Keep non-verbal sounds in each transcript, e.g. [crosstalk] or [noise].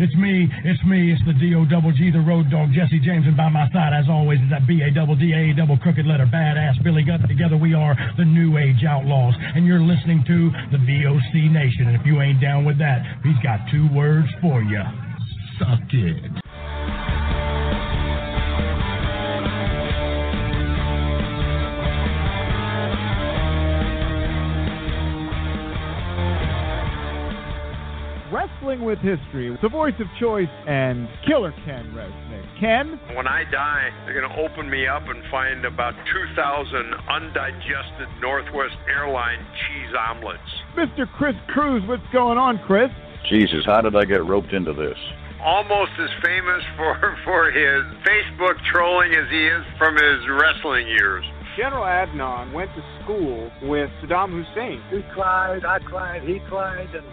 It's me, it's me, it's the D-O double G, the road dog, Jesse James, and by my side, as always, is that B-A double D-A double crooked letter, badass Billy Gunn. Together we are the New Age Outlaws, and you're listening to the VOC Nation. And if you ain't down with that, he's got two words for you. Suck it. Wrestling with History, the voice of choice, and Killer Ken Resnick. Ken? When I die, they're going to open me up and find about 2,000 undigested Northwest Airline cheese omelets. Mr. Chris Cruz, what's going on, Chris? Jesus, how did I get roped into this? Almost as famous for, [laughs] for his Facebook trolling as he is from his wrestling years. General Adnan went to school with Saddam Hussein. He cried, I cried, he cried, and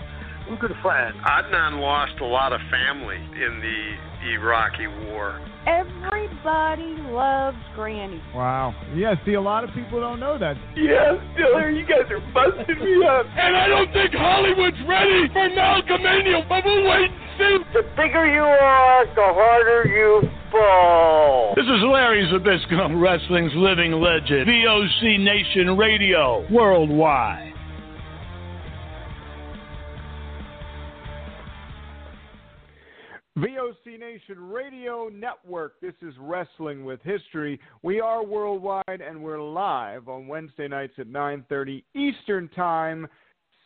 we're good friends. Adnan lost a lot of family in the Iraqi war. Everybody loves Granny. Wow. Yeah, see, a lot of people don't know that. Yeah, still. You guys are busting me up. And I don't think Hollywood's ready for Malcolm Eniel, but we'll wait and see. The bigger you are, the harder you fall. This is Larry Zbyszko, wrestling's living legend. VOC Nation Radio, worldwide. VOC Nation Radio Network. This is Wrestling with History. We are worldwide and we're live on Wednesday nights at 9:30 Eastern Time,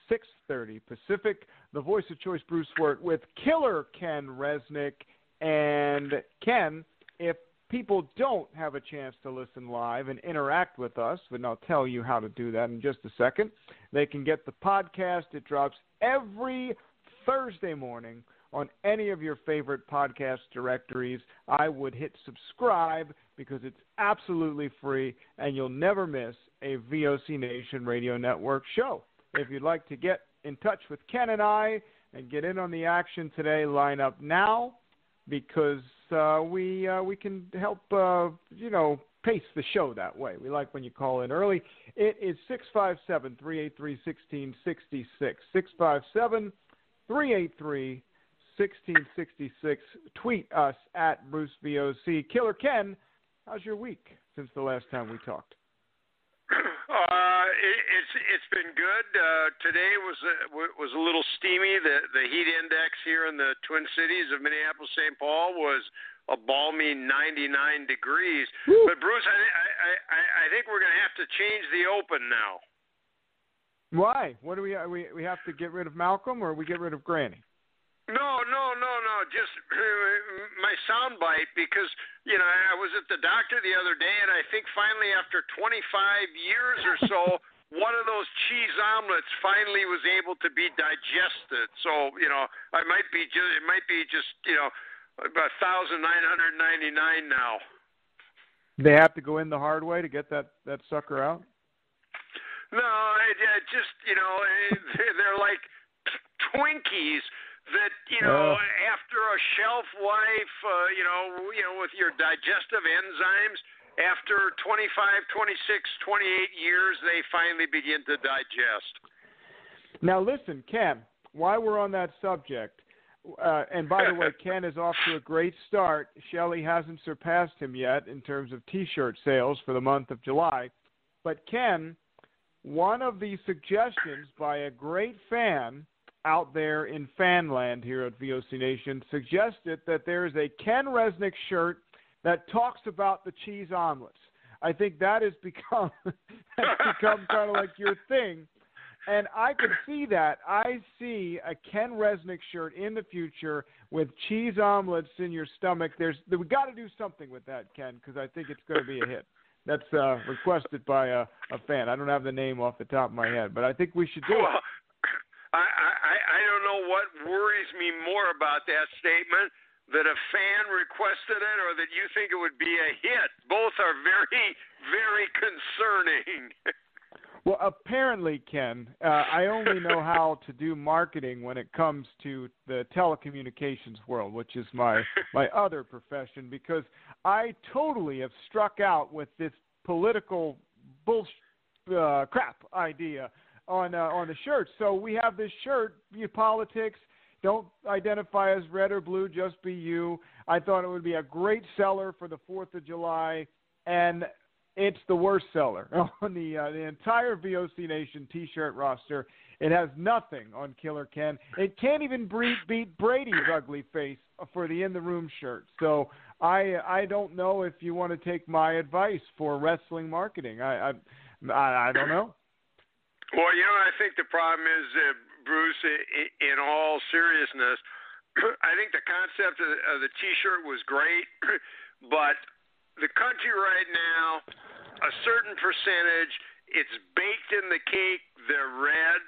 6:30 Pacific. The voice of choice Bruce Wirt with Killer Ken Resnick and Ken. If people don't have a chance to listen live and interact with us, and I'll tell you how to do that in just a second, they can get the podcast. It drops every Thursday morning on any of your favorite podcast directories. I would hit subscribe because it's absolutely free and you'll never miss a VOC Nation Radio Network show. If you'd like to get in touch with Ken and I and get in on the action today, line up now because uh, we uh, we can help uh, you know pace the show that way. We like when you call in early. It is 657 383 1666. 657 383 1666. Tweet us at Bruce VOC. Killer Ken, how's your week since the last time we talked? [clears throat] Uh, it, it's it's been good. Uh, today was a, was a little steamy. The the heat index here in the Twin Cities of Minneapolis, St. Paul was a balmy 99 degrees. Woo. But Bruce, I, I I I think we're going to have to change the Open now. Why? What do we we we have to get rid of Malcolm or we get rid of Granny? No, no, no, no. Just [clears throat] my soundbite because you know I was at the doctor the other day, and I think finally after 25 years or so, [laughs] one of those cheese omelets finally was able to be digested. So you know, I might be just it might be just you know about thousand nine hundred ninety nine now. They have to go in the hard way to get that that sucker out. No, it, it just you know [laughs] they're like [clears throat] Twinkies that you know uh, after a shelf life, uh, you know, you know, with your digestive enzymes, after 25, 26, 28 years, they finally begin to digest. Now, listen, Ken. While we're on that subject, uh, and by the way, [laughs] Ken is off to a great start. Shelley hasn't surpassed him yet in terms of T-shirt sales for the month of July. But Ken, one of the suggestions by a great fan out there in fanland here at VOC Nation suggested that there is a Ken Resnick shirt that talks about the cheese omelets. I think that has become [laughs] has become kind of like your thing. And I could see that. I see a Ken Resnick shirt in the future with cheese omelets in your stomach. There's we got to do something with that, Ken, because I think it's going to be a hit. That's uh, requested by a, a fan. I don't have the name off the top of my head, but I think we should do well, it. Know what worries me more about that statement that a fan requested it or that you think it would be a hit. Both are very, very concerning. [laughs] well, apparently, Ken, uh, I only know [laughs] how to do marketing when it comes to the telecommunications world, which is my [laughs] my other profession, because I totally have struck out with this political bullshit uh, crap idea on uh, on the shirt. So we have this shirt, politics don't identify as red or blue, just be you. I thought it would be a great seller for the 4th of July, and it's the worst seller [laughs] on the uh, the entire VOC Nation T-shirt roster. It has nothing on Killer Ken. It can't even beat, beat Brady's ugly face for the in the room shirt. So I I don't know if you want to take my advice for wrestling marketing. I I I don't know. Well, you know, I think the problem is uh, Bruce, in all seriousness, [clears throat] I think the concept of the T-shirt was great, [clears throat] but the country right now, a certain percentage, it's baked in the cake. They're red,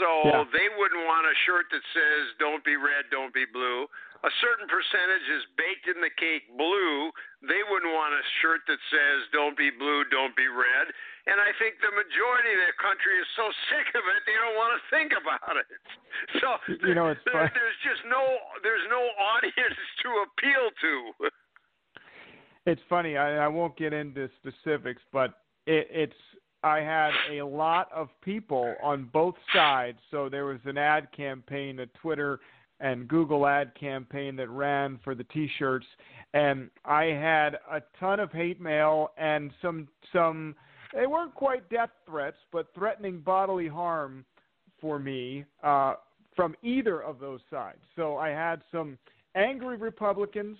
so yeah. they wouldn't want a shirt that says "Don't be red, don't be blue." A certain percentage is baked in the cake blue. They wouldn't want a shirt that says "Don't be blue, don't be red." And I think the majority of the country is so [laughs] sick of it they don't want to think about it. [laughs] So you know, it's there, there's just no there's no [laughs] audience to appeal to. It's funny. I, I won't get into specifics, but it, it's I had a lot of people on both sides. So there was an ad campaign, a Twitter and Google ad campaign that ran for the T-shirts, and I had a ton of hate mail and some some they weren't quite death threats, but threatening bodily harm for me uh, from either of those sides. So I had some angry Republicans,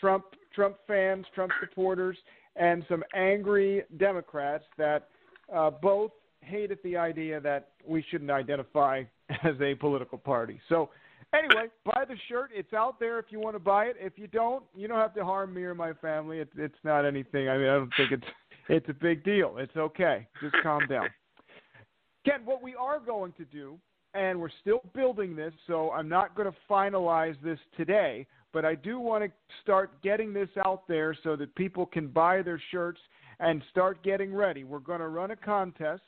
Trump Trump fans, Trump supporters, and some angry Democrats that uh, both hated the idea that we shouldn't identify [laughs] as a political party. So anyway, [laughs] buy the shirt. It's out there if you want to buy it. If you don't, you don't have to harm me or my family. It's it's not anything. I mean, I don't think it's it's a big deal. It's okay. Just calm down. Ken, what we are going to do, and we're still building this, so I'm not going to finalize this today, but I do want to start getting this out there so that people can buy their shirts and start getting ready. We're going to run a contest,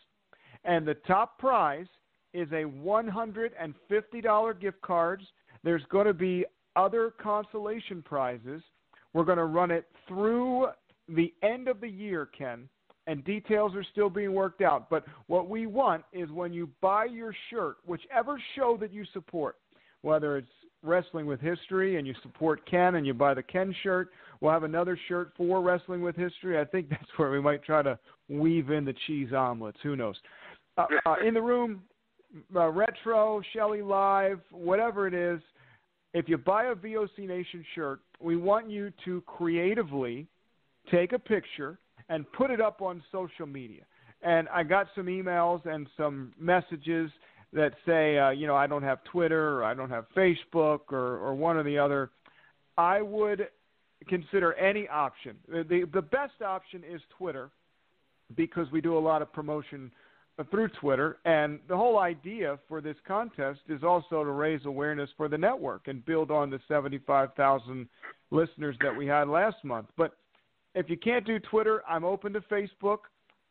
and the top prize is a $150 gift cards. There's going to be other consolation prizes. We're going to run it through the end of the year, Ken, and details are still being worked out. But what we want is when you buy your shirt, whichever show that you support, whether it's Wrestling with History and you support Ken and you buy the Ken shirt, we'll have another shirt for Wrestling with History. I think [laughs] that's where we might try to weave in the cheese omelets. Who knows? Uh, uh, in the room, uh, retro, Shelly Live, whatever it is, if you buy a VOC Nation shirt, we want you to creatively take a picture and put it up on social media. And I got some emails and some messages that say, uh, you know, I don't have Twitter or I don't have Facebook or, or one or the other. I would consider any option. The, the best option is Twitter because we do a lot of promotion through Twitter. And the whole idea for this contest is also to raise awareness for the network and build on the 75,000 listeners that we had last month. But if you can't do Twitter, I'm open to Facebook.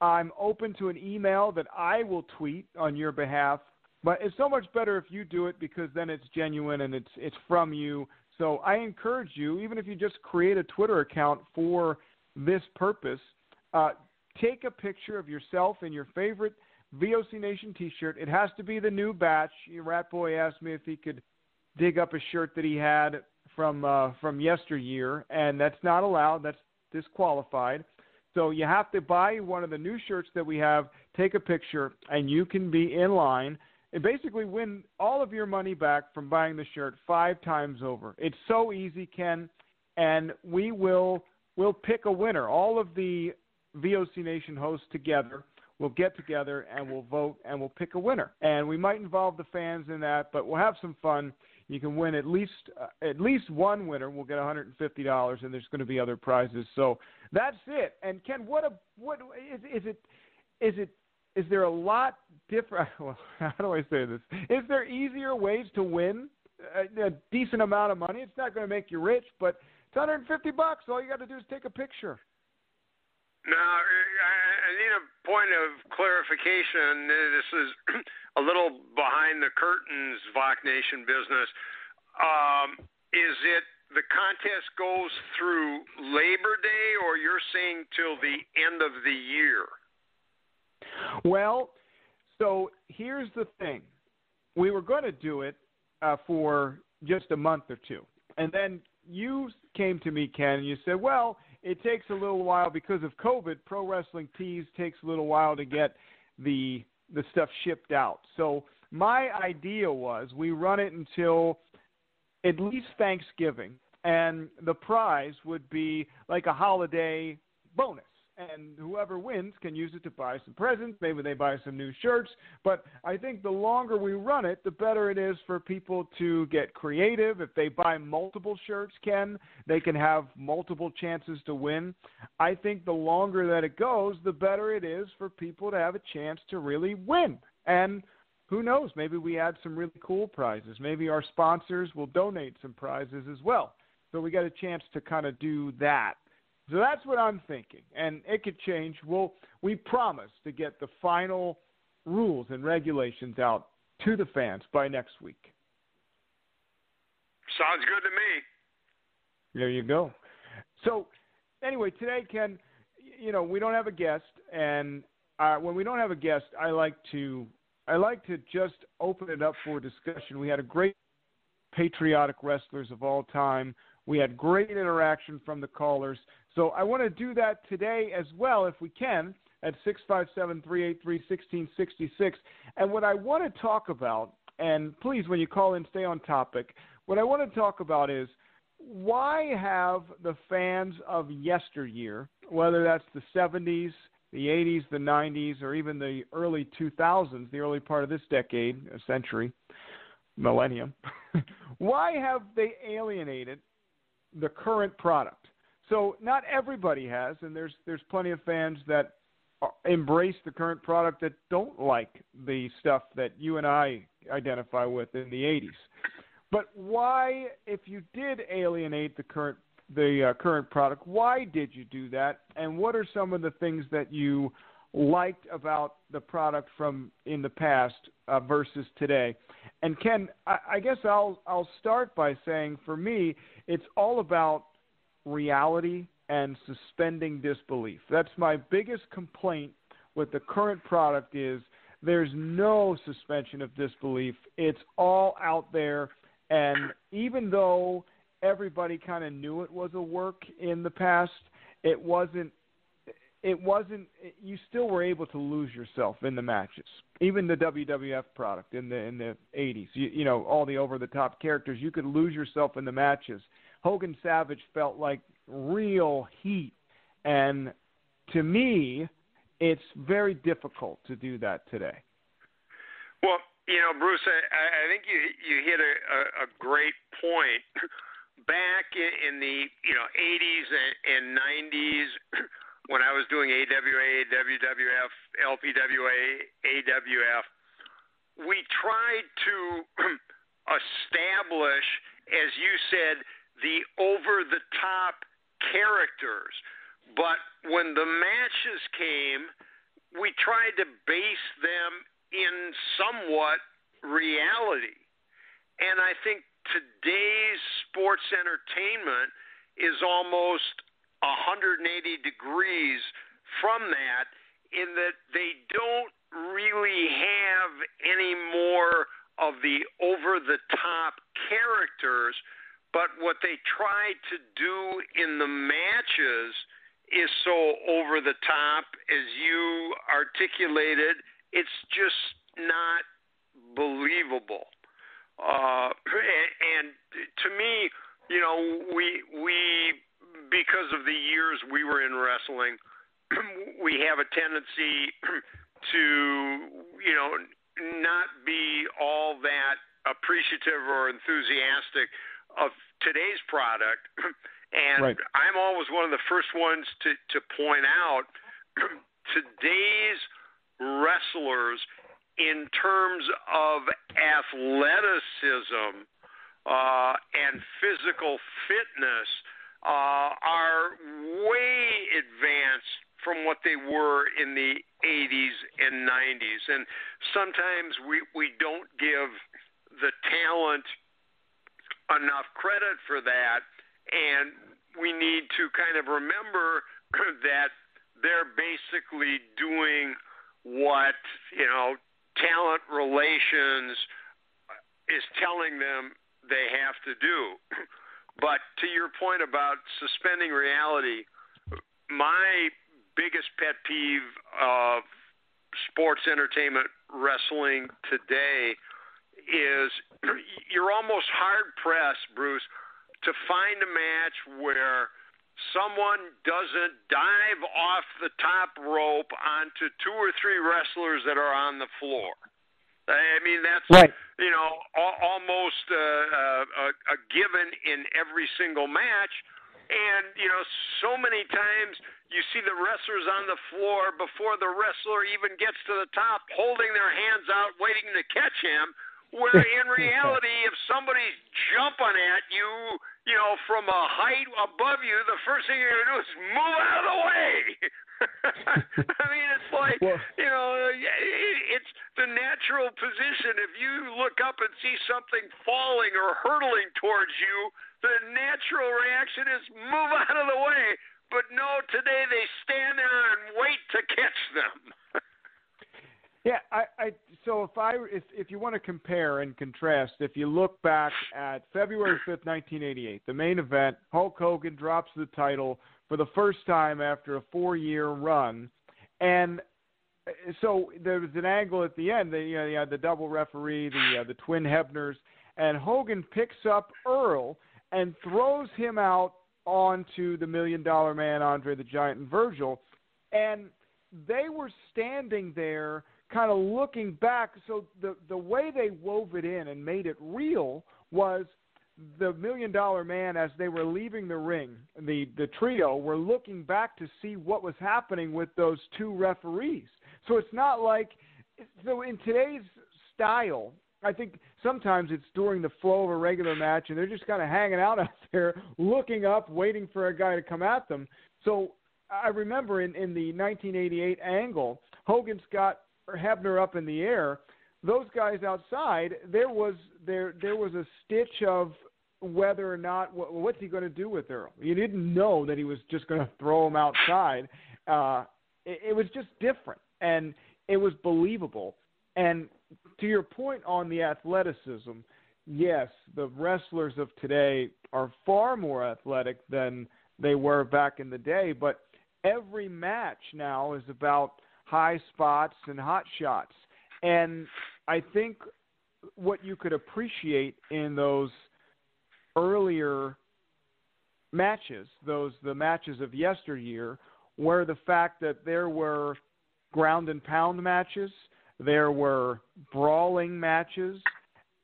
I'm open to an email that I will tweet on your behalf. But it's so much better if you do it because then it's genuine and it's it's from you. So I encourage you, even if you just create a Twitter account for this purpose, uh, take a picture of yourself in your favorite VOC Nation T-shirt. It has to be the new batch. Rat Boy asked me if he could dig up a shirt that he had from uh, from yesteryear, and that's not allowed. That's disqualified. So you have to buy one of the new shirts that we have, take a picture, and you can be in line and basically win all of your money back from buying the shirt five times over. It's so easy, Ken. and we will we'll pick a winner. All of the VOC Nation hosts together will get together and we'll vote and we'll pick a winner. And we might involve the fans in that, but we'll have some fun. You can win at least uh, at least one winner. We'll get $150, and there's going to be other prizes. So that's it. And Ken, what a what is is it is it is there a lot different? [laughs] Well, how do I say this? Is there easier ways to win a, a decent amount of money? It's not going to make you rich, but it's 150 bucks. All you got to do is take a picture. Now, I need a point of clarification. This is [clears throat] a little behind the curtains, Voc Nation business. Um, is it the contest goes through Labor Day, or you're saying till the end of the year? Well, so here's the thing. We were going to do it uh, for just a month or two. And then you came to me, Ken, and you said, well, it takes a little while because of COVID. Pro Wrestling Tees takes a little while to get the the stuff shipped out. So my idea was we run it until at least Thanksgiving, and the prize would be like a holiday bonus and whoever wins can use it to buy some presents. Maybe they buy some new shirts. But I think the longer we run it, the better it is for people to get creative. If they buy multiple shirts, Ken, they can have multiple chances to win. I think the longer that it goes, the better it is for people to have a chance to really win. And who knows? Maybe we add some really cool prizes. Maybe our sponsors will donate some prizes as well. So we got a chance to kind of do that so that's what I'm thinking, and it could change. We'll we promise to get the final rules and regulations out to the fans by next week. Sounds good to me. There you go. So anyway, today, Ken, you know we don't have a guest, and uh, when we don't have a guest, I like to I like to just open it up for discussion. We had a great patriotic wrestlers of all time. We had great interaction from the callers. So I want to do that today as well, if we can, at 657 383 1666. And what I want to talk about, and please, when you call in, stay on topic. What I want to talk about is why have the fans of yesteryear, whether that's the 70s, the 80s, the 90s, or even the early 2000s, the early part of this decade, a century, millennium, [laughs] why have they alienated the current product. So not everybody has, and there's there's plenty of fans that embrace the current product that don't like the stuff that you and I identify with in the 80s. But why, if you did alienate the current the uh, current product, why did you do that? And what are some of the things that you liked about the product from in the past uh, versus today? And Ken, I, I guess I'll I'll start by saying for me, it's all about reality and suspending disbelief. That's my biggest complaint with the current product is there's no suspension of disbelief. It's all out there and even though everybody kind of knew it was a work in the past, it wasn't it wasn't you still were able to lose yourself in the matches even the WWF product in the in the 80s you, you know all the over the top characters you could lose yourself in the matches Hogan Savage felt like real heat. And to me it's very difficult to do that today. Well you know Bruce I, I think you you hit a, a, great point. [laughs] Back in, in the you know 80s and, and 90s [clears throat] when I was doing AWA, WWF, LPWA, AWF, we tried to [clears throat] establish, as you said, the over the top characters. But when the matches came, we tried to base them in somewhat reality. And I think today's sports entertainment is almost 180 degrees from that in that they don't really have any more of the over the top characters, but what they try to do in the matches is so over the top, as you articulated, it's just not believable. Uh, and, and to me, you know, we we because of the years we were in wrestling, [clears throat] we have a tendency [clears throat] to you know not be all that appreciative or enthusiastic of today's product. [clears throat] And right. I'm always one of the first ones to, to point out [clears throat] today's wrestlers in terms of athleticism uh, and physical fitness uh, are way advanced from what they were in the 80s and 90s. And sometimes we, we don't give the talent enough credit for that. And we need to kind of remember [clears throat] that they're basically doing what, you know, talent relations is telling them they have to do. [clears throat] But to your point about suspending reality, my biggest pet peeve of sports entertainment wrestling today is [clears throat] you're almost hard pressed, Bruce, to find a match where someone doesn't dive off the top rope onto two or three wrestlers that are on the floor. I mean, that's right. you know al- almost uh, uh, a, a given in every single match. And you know, so many times you see the wrestlers on the floor before the wrestler even gets to the top, holding their hands out, waiting to catch him. Where in [laughs] reality, if somebody's jumping at you, you know, from a height above you, the first thing you're gonna do is move out of the way. [laughs] I mean, it's like well, you know, it's the natural position. If you look up and see something falling or hurtling towards you, the natural reaction is move out of the way. But no, today they stand there and wait to catch them. Yeah, I, I so if I if if you want to compare and contrast, if you look back at February fifth, nineteen eighty eight, the main event, Hulk Hogan drops the title for the first time after a four year run, and so there was an angle at the end. The you know, the double referee, the uh, the twin Hebners, and Hogan picks up Earl and throws him out onto the Million Dollar Man, Andre the Giant, and Virgil, and they were standing there kind of looking back. So the the way they wove it in and made it real was the Million Dollar Man as they were leaving the ring. The the trio were looking back to see what was happening with those two referees. So it's not like so in today's style. I think sometimes it's during the flow of a regular match, and they're just kind of hanging out [laughs] out there, looking up, waiting for a guy to come at them. So I remember in, in the 1988 angle, Hogan's got Hebner up in the air, those guys outside, there was there there was a stitch of whether or not what, what's he going to do with Earl. You didn't know that he was just going to throw him outside. Uh, it, it was just different, and it was believable. And to your point on the athleticism, yes, the wrestlers of today are far more athletic than they were back in the day. But every match now is about high spots and hot shots. And I think what you could appreciate in those earlier matches, those the matches of yesteryear, were the fact that there were ground and pound matches, there were brawling matches,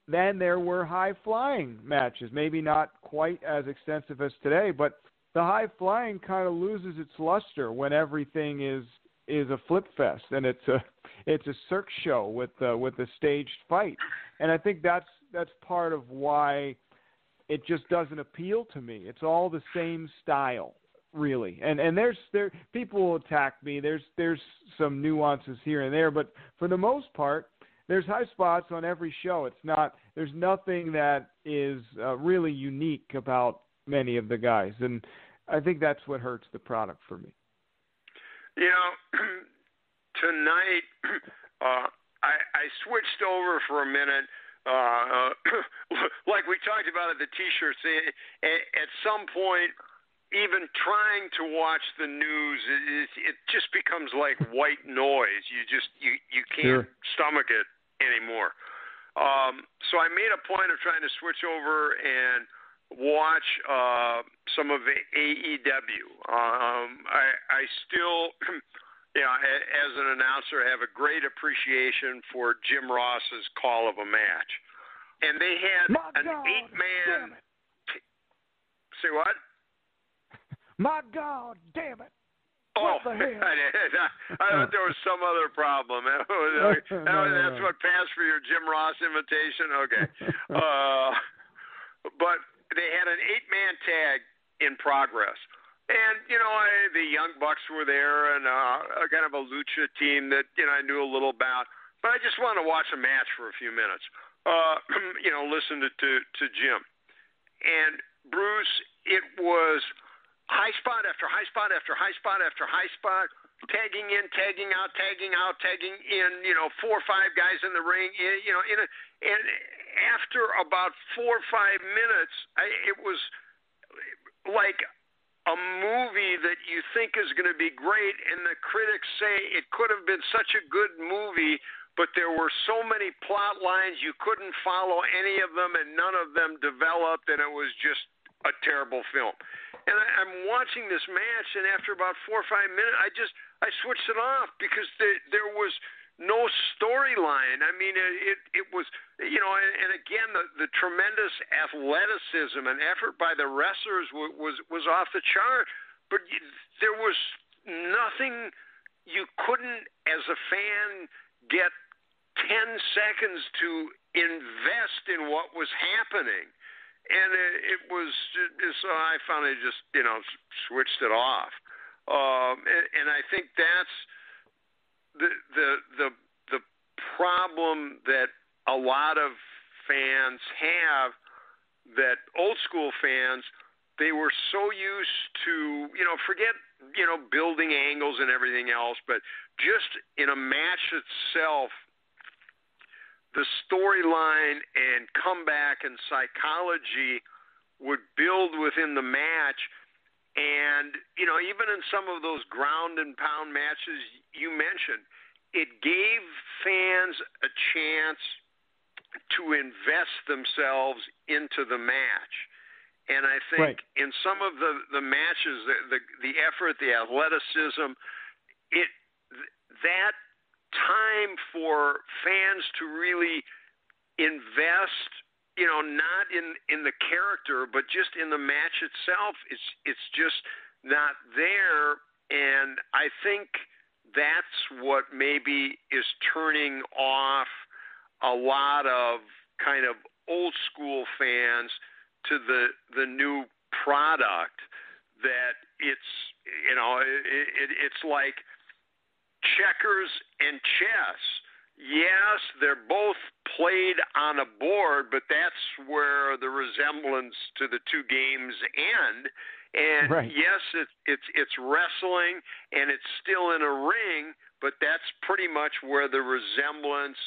then there were high flying matches. Maybe not quite as extensive as today, but the high flying kind of loses its luster when everything is is a flip fest and it's a [laughs] it's a circus show with uh, with a staged fight. And i think that's that's part of why it just doesn't appeal to me. It's all the same style really. And and there's there people will attack me. There's there's some nuances here and there but for the most part there's high spots on every show. It's not there's nothing that is uh, really unique about many of the guys. And i think that's what hurts the product for me you know, [clears throat] tonight [clears throat] uh, I, I switched over for a minute. Uh, [coughs] like we talked about at the T-shirts, at some point, even trying to watch the news, it, it just becomes like white noise. You just you you can't sure. stomach it anymore. Um, so I made a point of trying to switch over and watch uh, some of AEW. Um, I, I still, [clears throat] you know, as an announcer, have a great appreciation for Jim Ross's call of a match. And they had My an God, eight-man. T- say what? [laughs] My God, damn it! Oh? [laughs] I, I thought there was some other problem. [laughs] That was, that was- that's what passed for your Jim Ross invitation. Okay, uh, but they had an eight-man tag in progress, and you know I, the Young Bucks were there, and uh, a kind of a lucha team that you know I knew a little about. But I just wanted to watch a match for a few minutes. Uh, [clears throat] you know, listen to, to to Jim and Bruce. It was high spot after high spot after high spot after high spot, tagging in, tagging out, tagging out, tagging in. You know, four or five guys in the ring. Eh, you know, in a, and after about four or five minutes, I, it was like a movie that you think is going to be great, and the critics say it could have been such a good movie. But there were so many plot lines you couldn't follow any of them, and none of them developed, and it was just a terrible film. And I, I'm watching this match, and after about four or five minutes, I just I switched it off because there there was no storyline. I mean, it it, was you know, and, and again the the tremendous athleticism and effort by the wrestlers was was, was off the chart, but you, there was nothing you couldn't as a fan get 10 seconds to invest in what was happening. And it, it was so I finally just you know switched it off, um, and, and I think that's the the the the problem that a lot of fans have that old school fans they were so used to you know forget you know building angles and everything else but just in a match itself the storyline and comeback and psychology would build within the match. And, you know, even in some of those ground and pound matches you mentioned, it gave fans a chance to invest themselves into the match. And I think Right. in some of the, the matches, the, the, the effort, the athleticism, it that time for fans to really invest you know not in in the character but just in the match itself it's it's just not there and i think that's what maybe is turning off a lot of kind of old school fans to the the new product that it's you know it, it it's like checkers and chess. Yes, they're both played on a board, but that's where the resemblance to the two games end. And Right. yes, it's it's it's wrestling and it's still in a ring, but that's pretty much where the resemblance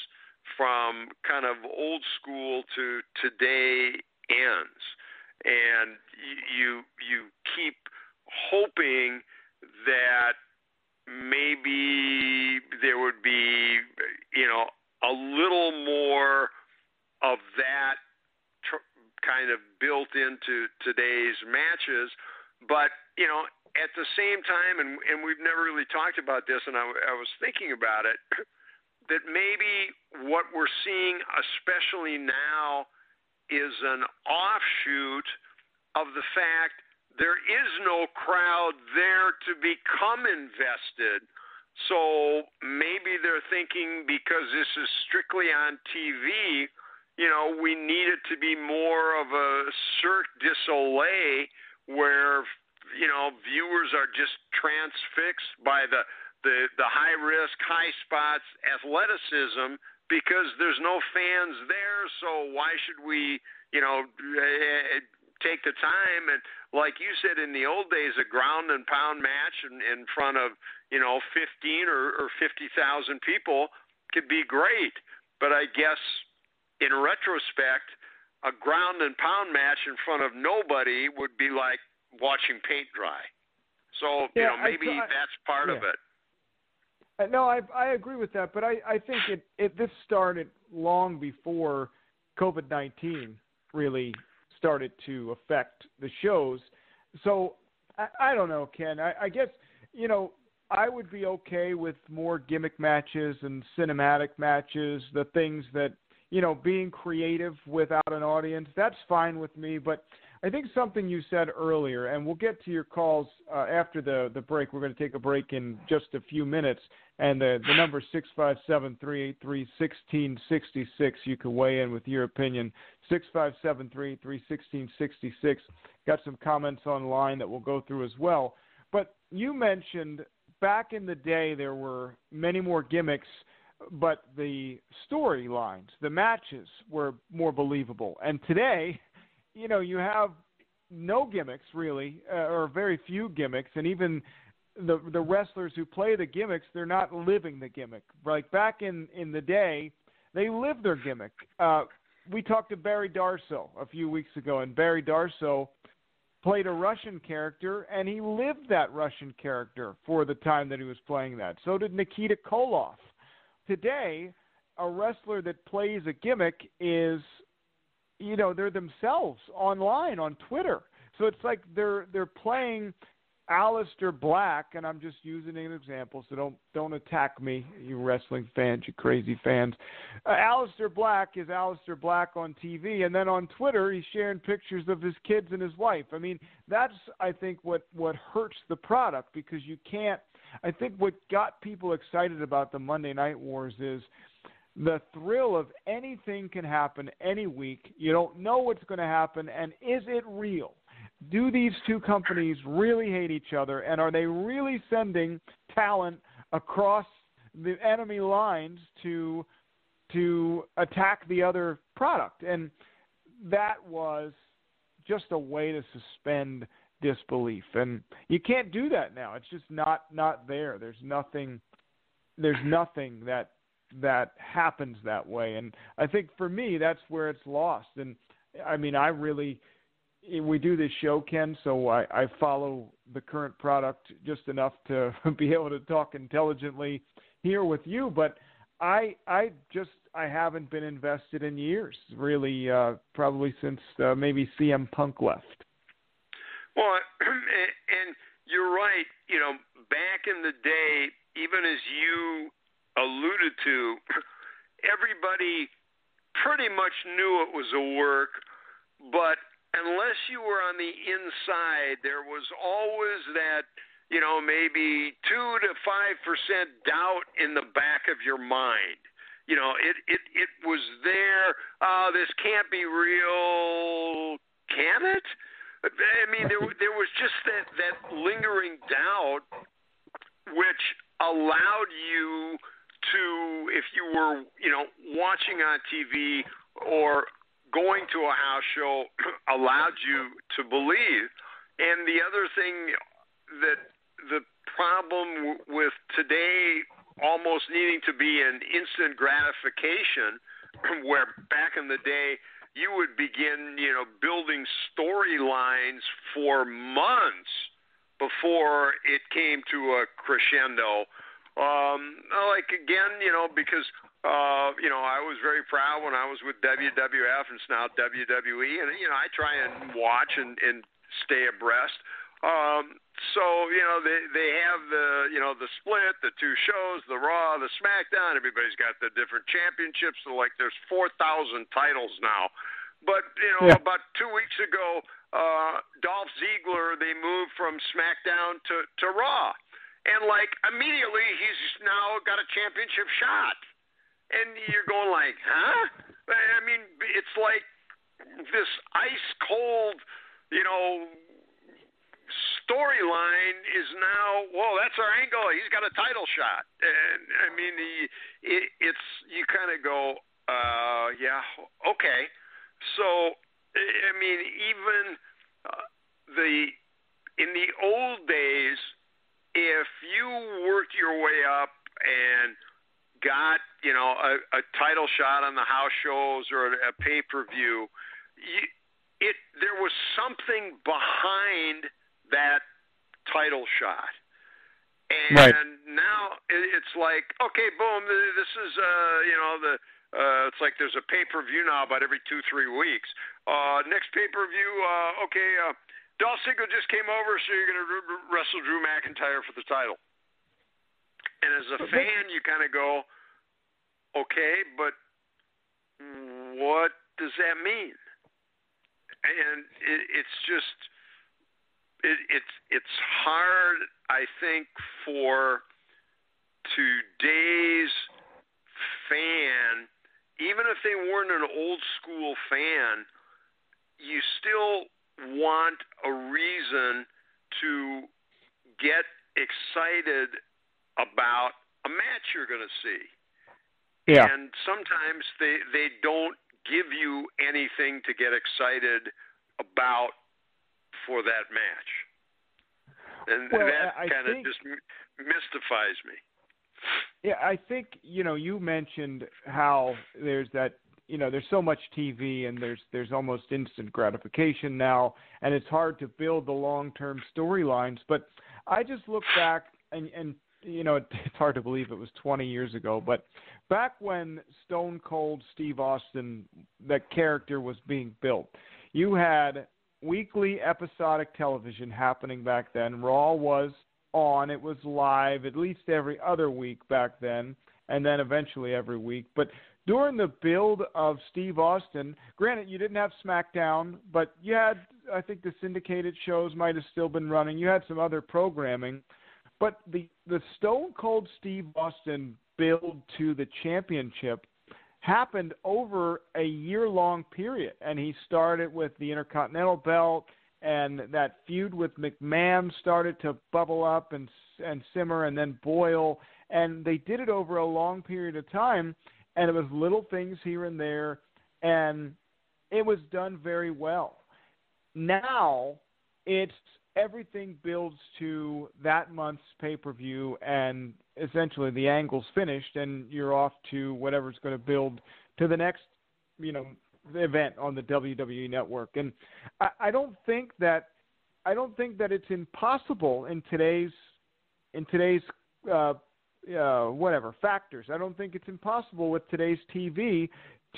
from kind of old school to today ends. And you you keep hoping that maybe there would be, you know, a little more of that tr- kind of built into today's matches. But, you know, at the same time, and, and we've never really talked about this, and I, I was thinking about it, [clears throat] that maybe what we're seeing, especially now, is an offshoot of the fact there is no crowd there to become invested. So maybe they're thinking because this is strictly on TV, you know, we need it to be more of a Cirque du Soleil where, you know, viewers are just transfixed by the, the, the high risk, high spots athleticism because there's no fans there. So why should we, you know, eh, take the time and like you said in the old days, a ground and pound match in, in front of you know 15 or, or 50,000 people could be great. But I guess in retrospect, a ground and pound match in front of nobody would be like watching paint dry. So you know maybe I- that's part of it. Uh, No, I I agree with that, but I I think it it this started long before COVID nineteen really started to affect the shows. So I, I don't know, Ken. I, I guess you know I would be okay with more gimmick matches and cinematic matches, the things that you know, being creative without an audience. That's fine with me, but I think something you said earlier, and we'll get to your calls uh, after the the break. We're going to take a break in just a few minutes, and the the number six five seven three eight three sixteen sixty six. You can weigh in with your opinion. Six five seven three eight three sixteen sixty six. Got some comments online that we'll go through as well. But you mentioned back in the day there were many more gimmicks but the storylines, the matches were more believable. And today, you know, you have no gimmicks really, uh, or very few gimmicks, and even the the wrestlers who play the gimmicks, they're not living the gimmick. Like back in in the day, they lived their gimmick. Uh, we talked to Barry Darsow a few weeks ago, and Barry Darsow played a Russian character, and he lived that Russian character for the time that he was playing that. So did Nikita Koloff today, a wrestler that plays a gimmick is, you know, they're themselves online on Twitter. So it's like they're they're playing Aleister Black, and I'm just using an example, so don't don't attack me, you wrestling fans, you crazy fans. Uh, Aleister Black is Aleister Black on TV, and then on Twitter he's sharing pictures of his kids and his wife. I mean, that's I think what what hurts the product because you can't I think what got people excited about the Monday Night Wars is the thrill of anything can happen any week. You don't know what's going to happen, and is it real? Do these two companies really hate each other, and are they really sending talent across the enemy lines to to attack the other product? And that was just a way to suspend disbelief and you can't do that now it's just not not there there's nothing there's nothing that that happens that way. And i think for me that's where it's lost. And i mean i really we do this show ken so i i follow the current product just enough to [laughs] be able to talk intelligently here with you. But i i just i haven't been invested in years really uh probably since uh, maybe cm punk left. Well, [clears throat] and you're right. You know, back in the day, even as you alluded to, [clears throat] everybody pretty much knew it was a work, but unless you were on the inside, there was always that, you know, maybe two to five percent doubt in the back of your mind. You know, it it it was there. Oh, this can't be real. Can it? I mean, there there was just that that lingering doubt, which allowed you to, if you were, you know, watching on TV or going to a house show, [clears throat] allowed you to believe. And the other thing that the problem with today almost needing to be an instant gratification, [clears throat] where back in the day you would begin, you know, building storylines for months before it came to a crescendo. Um, like again, you know, because uh, you know, I was very proud when I was with WWF and it's now WWE, and you know, I try and watch and, and stay abreast. Um, so you know they they have the you know the split, the two shows, the Raw, the SmackDown. Everybody's got the different championships. So like there's four thousand titles now. But you know yeah. about two weeks ago, uh, Dolph Ziggler they moved from SmackDown to to Raw, and like immediately he's now got a championship shot, and you're going like, huh? I mean, it's like this ice cold, you know storyline is now well that's our angle. He's got a title shot. And i mean he, it, it's you kind of go uh yeah okay. So i mean even uh, the in the old days if you worked your way up and got you know a, a title shot on the house shows or a pay per view it there was something behind that title shot. And right. now it's like, okay, boom, this is uh, you know the uh, it's like there's a pay per view now about every two three weeks. Uh, next pay per view, uh, okay, uh, Dolph Ziggler just came over, so you're going to r- wrestle Drew McIntyre for the title. And as a fan, you kind of go, okay, but what does that mean? And it, it's just, it, it's it's hard, I think, for today's fan, even if they weren't an old school fan, you still want a reason to get excited about a match you're going to see. Yeah. And sometimes they they don't give you anything to get excited about for that match. And well, that kind of just mystifies me. Yeah, I think you know you mentioned how there's that you know there's so much TV and there's there's almost instant gratification now, and it's hard to build the long-term storylines. But I just look back and and you know [laughs] it's hard to believe it was 20 years ago, but back when Stone Cold Steve Austin that character was being built, you had weekly episodic television happening back then. Raw was on. It was live at least every other week back then, and then eventually every week. But during the build of Steve Austin, granted you didn't have SmackDown, but you had I think the syndicated shows might have still been running. You had some other programming, but the the Stone Cold Steve Austin build to the championship happened over a year long period and he started with the Intercontinental belt and that feud with McMahon started to bubble up and and simmer and then boil and they did it over a long period of time and it was little things here and there and it was done very well now it's everything builds to that month's pay-per-view and essentially the angle's finished and you're off to whatever's going to build to the next you know event on the WWE network. And I, I don't think that I don't think that it's impossible in today's in today's uh, uh, whatever factors. I don't think it's impossible with today's TV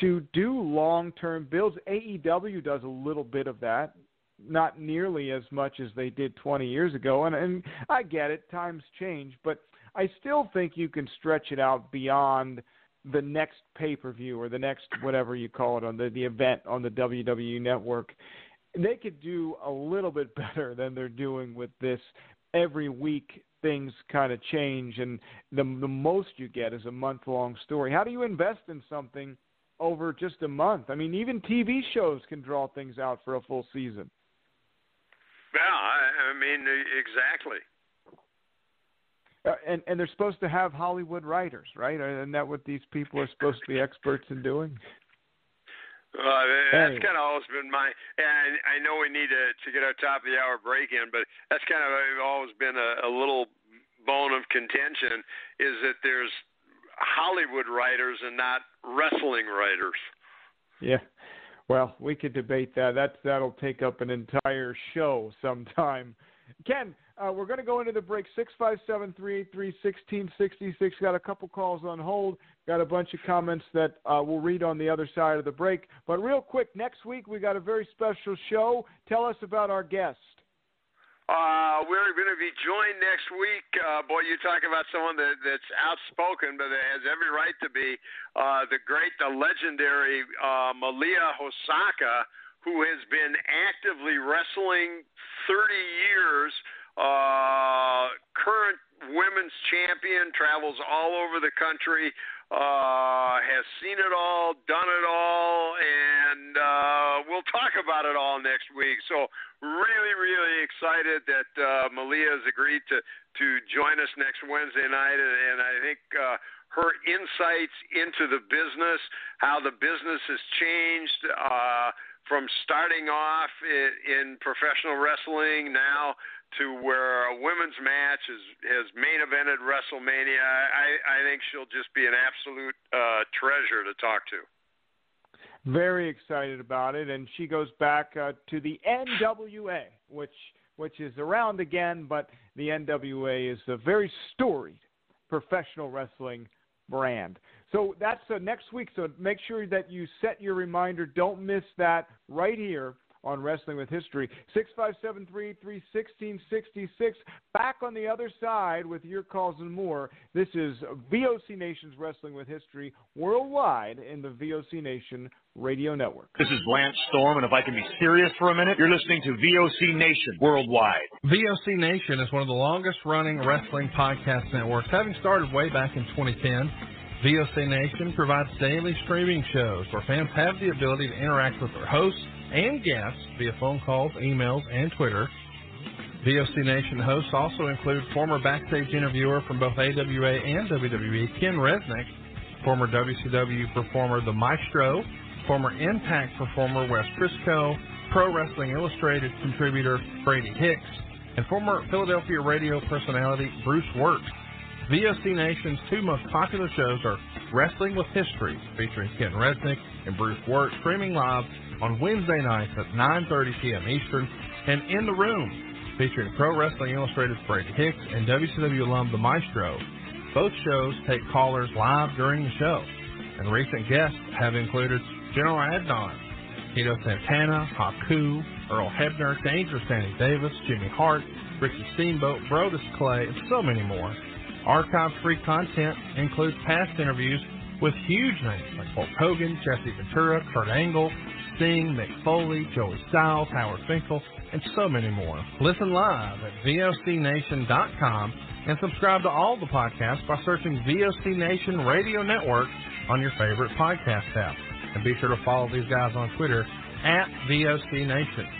to do long-term builds. AEW does a little bit of that, not nearly as much as they did 20 years ago. And and I get it, times change, but I still think you can stretch it out beyond the next pay per view or the next whatever you call it on the the event on the WWE network, they could do a little bit [laughs] better than they're doing with this. Every week things kind of change, and the the most you get is a month long story. How do you invest in something over just a month? I mean, even TV shows can draw things out for a full season. Yeah, I, I mean exactly. Uh, and and they're supposed to have Hollywood writers, right? Isn't that what these people are supposed to be experts in doing? Uh, that's kind of always been my. And I know we need to to get our top of the hour break in, but that's kind of always been a, a little bone of contention is that there's Hollywood writers and not wrestling writers. Yeah. Well, we could debate that. That's that'll take up an entire show sometime. Ken, uh, we're going to go into the break. Six five seven three eight three sixteen sixty six. Got a couple calls on hold. Got a bunch of comments that uh, we'll read on the other side of the break. But real quick, next week we got a very special show. Tell us about our guest. Uh, we're going to be joined next week. Uh, boy, you talk about someone that, that's outspoken, but that has every right to be. Uh, the great, the legendary uh, Malia Hosaka, who has been actively wrestling 30 years uh, current women's champion, travels all over the country, uh, has seen it all, done it all, and uh, we'll talk about it all next week. So, really, really excited that uh, Malia has agreed to to join us next Wednesday night, and, and I think. Uh, her insights into the business, how the business has changed uh, from starting off in, in professional wrestling now to where a women's match is has main evented WrestleMania. I I think she'll just be an absolute uh, treasure to talk to. Very excited about it, and she goes back uh, to the NWA, which which is around again, but the NWA is a very storied professional wrestling brand. So that's uh, next week. So make sure that you set your reminder. Don't miss that right here on Wrestling with History. 65733 Back on the other side with your calls and more. This is VOC Nation's Wrestling with History worldwide in the VOC Nation Radio Network. This is Lance Storm, and if I can be serious for a minute, you're listening to VOC Nation worldwide. VOC Nation is one of the longest running wrestling podcast networks, having started way back in 2010. VOC Nation provides daily streaming shows where fans have the ability to interact with their hosts and guests via phone calls, emails, and Twitter. VOC Nation hosts also include former backstage interviewer from both AWA and WWE, Ken Resnick, former WCW performer The Maestro, former Impact performer Wes Brisco, Pro Wrestling Illustrated contributor Brady Hicks, and former Philadelphia radio personality Bruce Wirt. VOC Nation's two most popular shows are Wrestling with History, featuring Ken Resnick and Bruce Wirt, streaming live on Wednesday nights at 9.30 p.m. Eastern, and In the Room, featuring Pro Wrestling Illustrated's Brady Hicks and WCW alum The Maestro. Both shows take callers live during the show, and recent guests have included General Adnan, Tito Santana, Haku, Earl Hebner, Dangerous Danny Davis, Jimmy Hart, Ricky Steamboat, Brodus Clay, and so many more. Archive free content includes past interviews with huge names like Hulk Hogan, Jesse Ventura, Kurt Angle, Sting, Mick Foley, Joey Styles, Howard Finkel, and so many more. Listen live at VOCNation.com and subscribe to all the podcasts by searching VOC Nation Radio Network on your favorite podcast app. And be sure to follow these guys on Twitter at VOC Nation.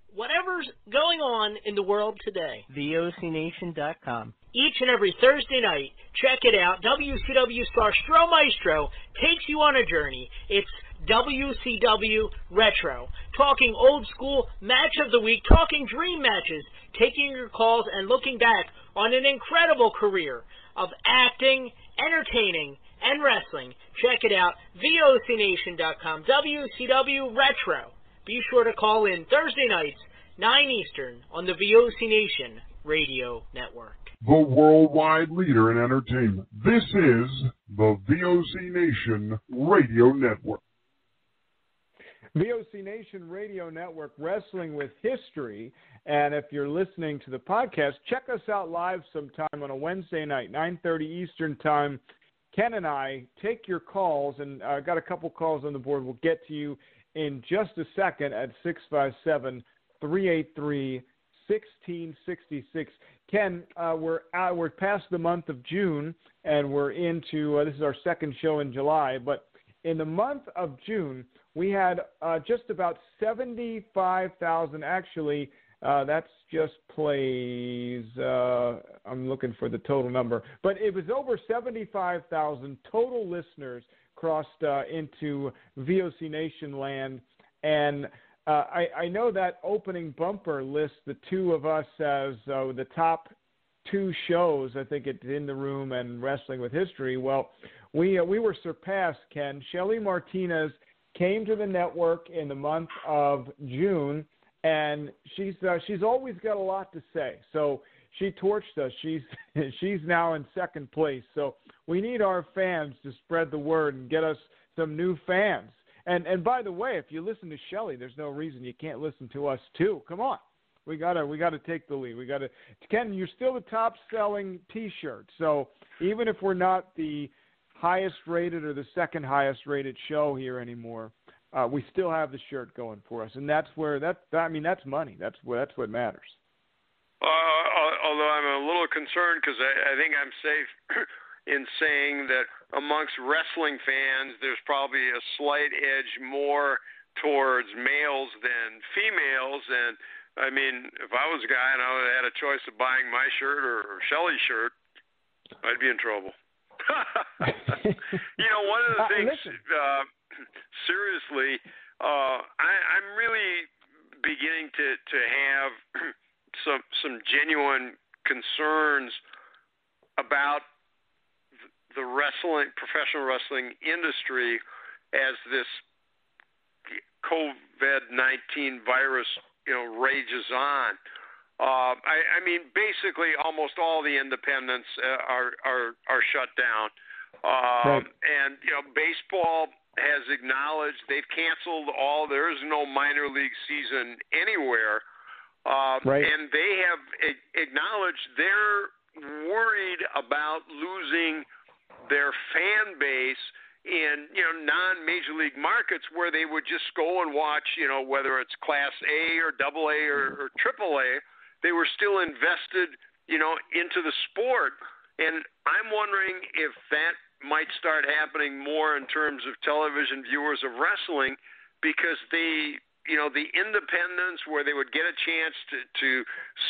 whatever's going on in the world today. VOCNation.com. Each and every Thursday night, check it out. WCW star Stro Maestro takes you on a journey. It's WCW Retro. Talking old school match of the week, talking dream matches, taking your calls and looking back on an incredible career of acting, entertaining, and wrestling. Check it out. VOCNation.com. WCW Retro. Be sure to call in Thursday nights, 9 Eastern, on the VOC Nation Radio Network. The worldwide leader in entertainment. This is the VOC Nation Radio Network. VOC Nation Radio Network, Wrestling with History. And if you're listening to the podcast, check us out live sometime on a Wednesday night, 9:30 Eastern Time. Ken and I take your calls, and I uh, got a couple calls on the board. We'll get to you in just a second at 657 383 1666. Ken, uh, we're out, we're past the month of June, and we're into uh, this is our second show in July. But in the month of June, we had uh, just about 75,000. Actually, uh, that's just plays. Uh, I'm looking for the total number, but it was over 75,000 total listeners crossed uh, into VOC Nation land, and uh, I, I, know that opening bumper lists the two of us as uh, the top two shows. I think it's in the room and Wrestling with History. Well, we uh, we were surpassed. Ken Shelly Martinez came to the network in the month of June, and she's uh, she's always got a lot to say. So she torched us. She's [laughs] she's now in second place. So we need our fans to spread the word and get us some new fans. And and by the way, if you listen to Shelly, there's no reason you can't listen to us too. Come on. We gotta we gotta take the lead. We gotta Ken, you're still the top selling t shirt. So even if we're not the highest rated or the second highest rated show here anymore, uh, we still have the shirt going for us. And that's where that I mean that's money. That's where that's what matters. Uh, although I'm a little concerned because I, I think I'm safe [clears throat] in saying that amongst wrestling fans, there's probably a slight edge more towards males than females. And I mean, if I was a guy and I had a choice of buying my shirt or Shelly's shirt, I'd be in trouble. [laughs] [laughs] you know, one of the things, uh, seriously, uh, I, I'm really beginning to to have [clears throat] some some genuine concerns about the wrestling professional wrestling industry as this COVID nineteen virus you know rages on. Uh, I, I mean, basically, almost all the independents uh, are are are shut down, um, right. and you know, baseball has acknowledged they've canceled all. There is no minor league season anywhere. Um, right. And they have a- acknowledged they're worried about losing their fan base in you know non major league markets where they would just go and watch you know whether it's class A or double A or, or triple A they were still invested you know into the sport and I'm wondering if that might start happening more in terms of television viewers of wrestling because they you know the independents where they would get a chance to to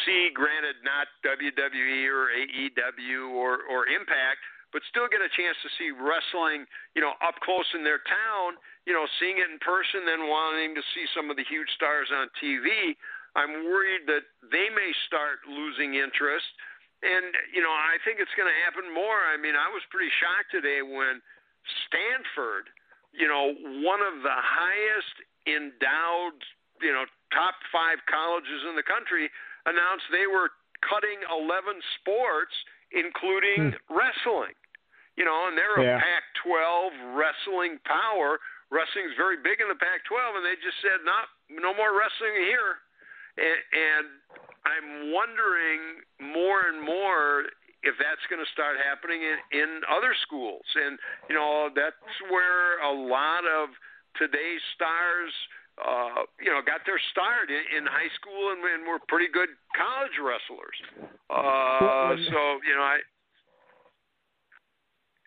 see granted not WWE or AEW or or Impact but still get a chance to see wrestling you know up close in their town you know seeing it in person then wanting to see some of the huge stars on TV I'm worried that they may start losing interest and you know I think it's going to happen more I mean I was pretty shocked today when Stanford you know one of the highest endowed, you know, top five colleges in the country announced they were cutting 11 sports, including hmm. wrestling. You know, and they're yeah. a Pac-12 wrestling power. Wrestling's very big in the Pac-12, and they just said, "Not, no more wrestling here." And, and I'm wondering more and more if that's going to start happening in, in other schools. And you know, that's where a lot of today's stars, uh, you know, got their start in, in high school and, and were pretty good college wrestlers. Uh, so you know, I.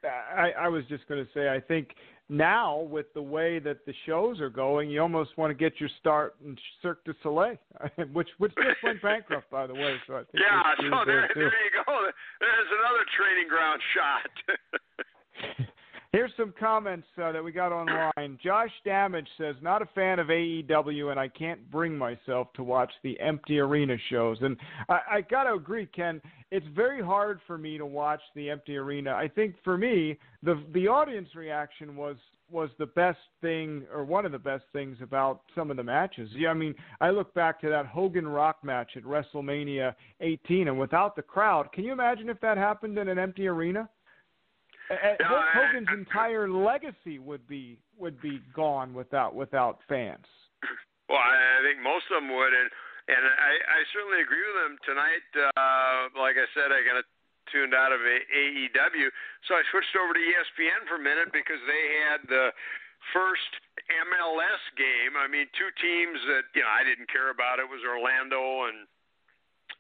I, I was just going to say, I think now with the way that the shows are going, you almost want to get your start in Cirque du Soleil, [laughs] which which just went bankrupt, by the way. So I think yeah, so there, there, there you go. There's another training ground shot. [laughs] Here's some comments uh, that we got online. Josh Damage says, "Not a fan of AEW, and I can't bring myself to watch the empty arena shows." And I, I got to agree, Ken. It's very hard for me to watch the empty arena. I think for me, the the audience reaction was was the best thing, or one of the best things about some of the matches. Yeah, I mean, I look back to that Hogan Rock match at WrestleMania 18, and without the crowd, can you imagine if that happened in an empty arena? No, Hulk Hogan's I, entire legacy would be would be gone without without fans. [clears throat] Well, I think most of them would, and and I, I certainly agree with them tonight. Uh, like I said, I got tuned out of AEW, so I switched over to ESPN for a minute because they had the first MLS game. I mean, two teams that you know I didn't care about. It was Orlando and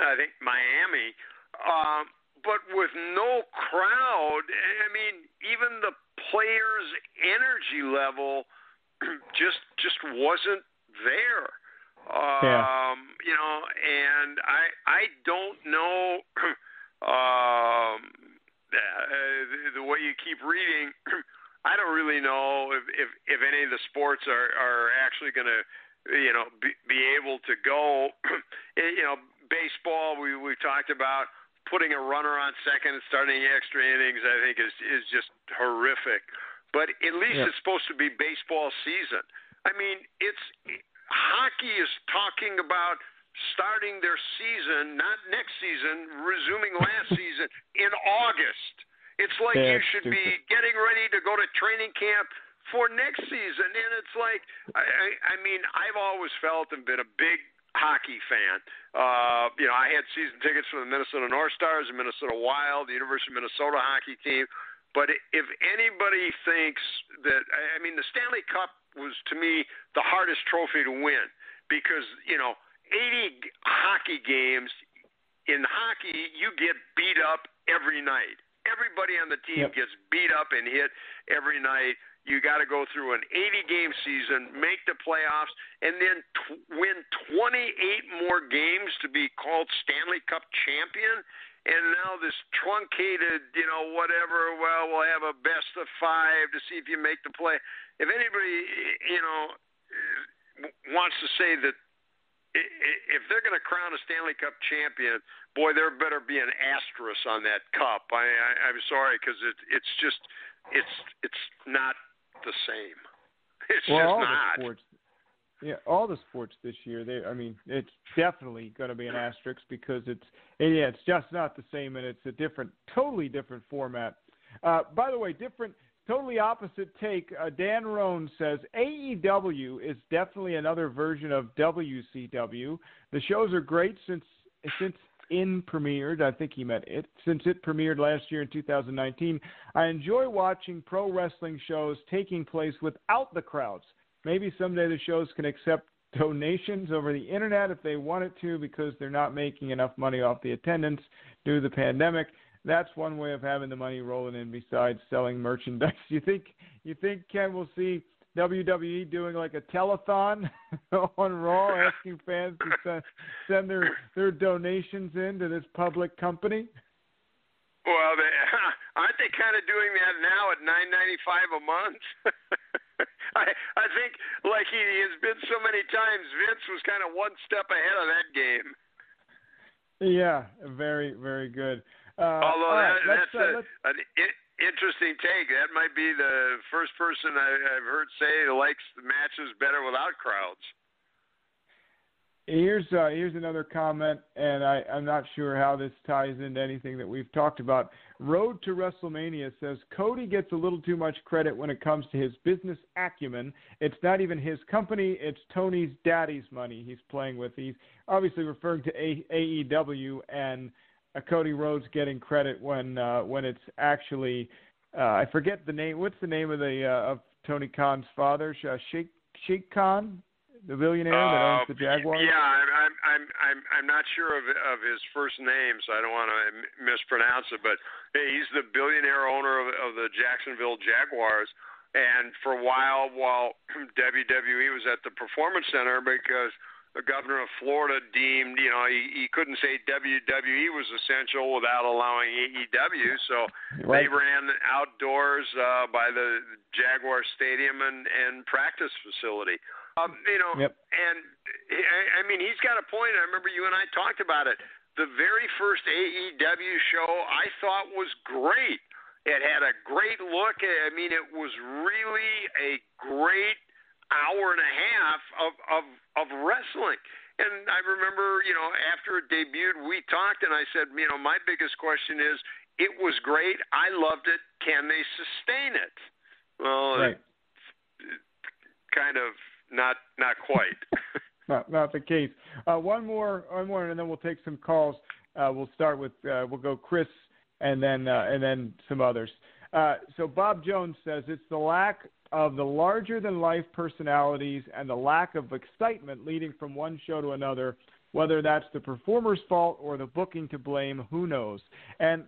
I think Miami. Um, but with no crowd, I mean, even the players' energy level [clears throat] just just wasn't there. Yeah. Um, you know, and I I don't know [clears throat] um, the, the way you keep reading. [clears throat] I don't really know if if, if any of the sports are are actually going to you know be, be able to go. you know, baseball we we talked about putting a runner on second and starting extra innings, I think is is just horrific. But at least yeah. it's supposed to be baseball season. I mean, it's hockey is talking about starting their season, not next season, resuming last [laughs] season in August. It's like yeah, you should stupid. be getting ready to go to training camp for next season, and it's like I, I, I mean, I've always felt and been a big hockey fan. Uh, you know, I had season tickets for the Minnesota North Stars, the Minnesota Wild, the University of Minnesota hockey team. But if anybody thinks that, I mean, the Stanley Cup was to me the hardest trophy to win because you know, 80 hockey games. in hockey, you get beat up every night. Everybody on the team Yep. gets beat up and hit every night. You got to go through an 80 game season, make the playoffs, and then t- win 28 more games to be called Stanley Cup champion. And now this truncated, you know, whatever. Well, we'll have a best of five to see if you make the play. If anybody, you know, wants to say that if they're going to crown a Stanley Cup champion, boy, there better be an asterisk on that cup. I, I I'm sorry because it it's just it's it's not the same. [laughs] It's well, just all not. the sports, yeah, all the sports this year. They, I mean, it's definitely going to be an asterisk because it's, yeah, it's just not the same, and it's a different, totally different format. Uh, by the way, different, totally opposite take. Uh, Dan Roan says AEW is definitely another version of WCW. The shows are great since since in premiered. I think he meant it. Since it premiered last year in 2019, I enjoy watching pro wrestling shows taking place without the crowds. Maybe someday the shows can accept donations over the internet if they want it to because they're not making enough money off the attendance due to the pandemic. That's one way of having the money rolling in besides selling merchandise. [laughs] You think you think Ken will see WWE doing like a telethon [laughs] on Raw, asking fans to send, send their their donations in to this public company? Well, they, [laughs] aren't they kind of doing that now at nine ninety five a month? [laughs] I I think like he has been so many times, Vince was kind of one step ahead of that game. Yeah, very very good. Uh, Although right, that, that's uh, a, let's- an interesting take. That might be the first person I, I've heard say likes the matches better without crowds. Here's uh, here's another comment, and I, I'm not sure how this ties into anything that we've talked about. Road to WrestleMania says Cody gets a little too much credit when it comes to his business acumen. It's not even his company; it's Tony's daddy's money he's playing with. He's obviously referring to a- AEW and Cody Rhodes getting credit when uh, when it's actually uh, I forget the name. What's the name of the uh, of Tony Khan's father? Uh, Sheikh Sheikh Khan, the billionaire that owns the Jaguars. Yeah, I'm I'm I'm I'm I'm not sure of of his first name, so I don't want to mispronounce it. But hey, he's the billionaire owner of, of the Jacksonville Jaguars. And for a while, while [clears throat] WWE was at the Performance Center, because the governor of Florida deemed, you know, he, he couldn't say WWE was essential without allowing AEW, so they ran outdoors uh, by the Jaguar Stadium and and practice facility. Um, you know, Yep. and I, I mean, he's got a point. I remember you and I talked about it. The very first AEW show I thought was great. It had a great look. I mean, it was really a great hour and a half of of of wrestling. And I remember, you know, after it debuted, we talked, and I said, you know, my biggest question is, it was great. I loved it. Can they sustain it? Well, Right. kind of not not quite. [laughs] not not the case. Uh, one more, one more, and then we'll take some calls. Uh, we'll start with uh, we'll go Chris, and then uh, and then some others. Uh, so Bob Jones says it's the lack of the larger than life personalities and the lack of excitement leading from one show to another. Whether that's the performer's fault or the booking to blame, who knows? And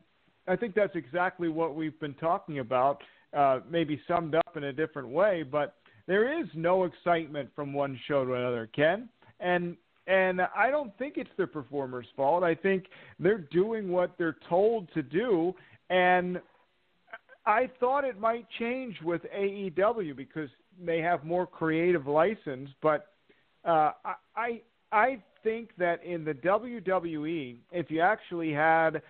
I think that's exactly what we've been talking about, uh, maybe summed up in a different way, but there is no excitement from one show to another, Ken. And and I don't think it's the performer's fault. I think they're doing what they're told to do and I thought it might change with AEW because they have more creative license, but uh, I I I think that in the WWE, if you actually had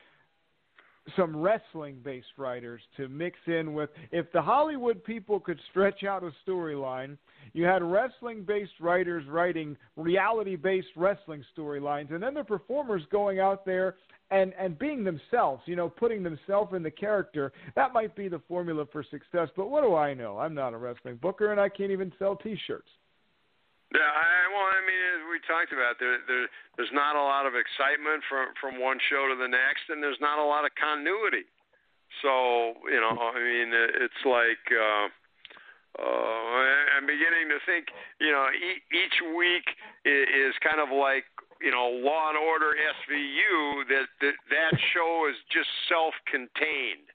some wrestling based writers to mix in with if the Hollywood people could stretch out a storyline, you had wrestling based writers writing reality based wrestling storylines and then the performers going out there and and being themselves, you know, putting themselves in the character. That might be the formula for success, but what do I know? I'm not a wrestling booker and I can't even sell t-shirts. Yeah, I, well, I mean, as we talked about, there, there, there's not a lot of excitement from from one show to the next, and there's not a lot of continuity. So, you know, I mean, it's like uh, uh, I'm beginning to think, you know, e- each week is kind of like you know Law and Order SVU that that, that show is just self-contained.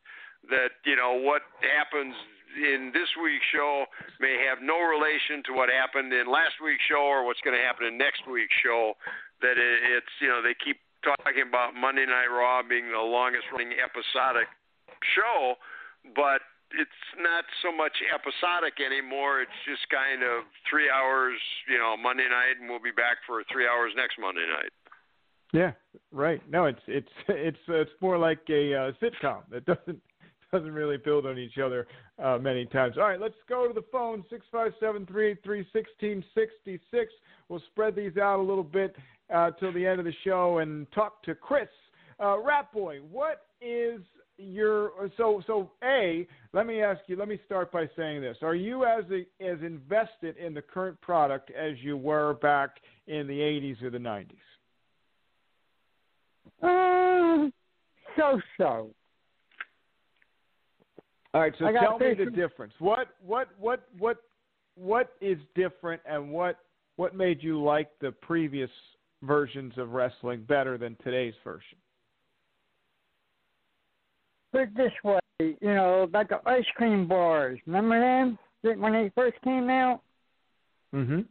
That you know what happens in this week's show may have no relation to what happened in last week's show or what's going to happen in next week's show. That it, it's you know they keep talking about Monday Night Raw being the longest running episodic show, but it's not so much episodic anymore. It's just kind of three hours, you know, Monday night, and we'll be back for three hours next Monday night. Yeah, right. No, it's it's [laughs] it's it's more like a uh, sitcom that doesn't [laughs] doesn't really build on each other uh, many times. All right, let's go to the phone six five seven three eight three sixteen sixty six. We'll spread these out a little bit uh, till the end of the show and talk to Chris. Uh, Boy, what is your so so a let me ask you let me start by saying this are you as a, as invested in the current product as you were back in the 80s or the 90s um so so all right so tell me the difference what what what what what is different and what what made you like the previous versions of wrestling better than today's version put it this way, you know, like the ice cream bars. Remember them when they first came out? Mhm.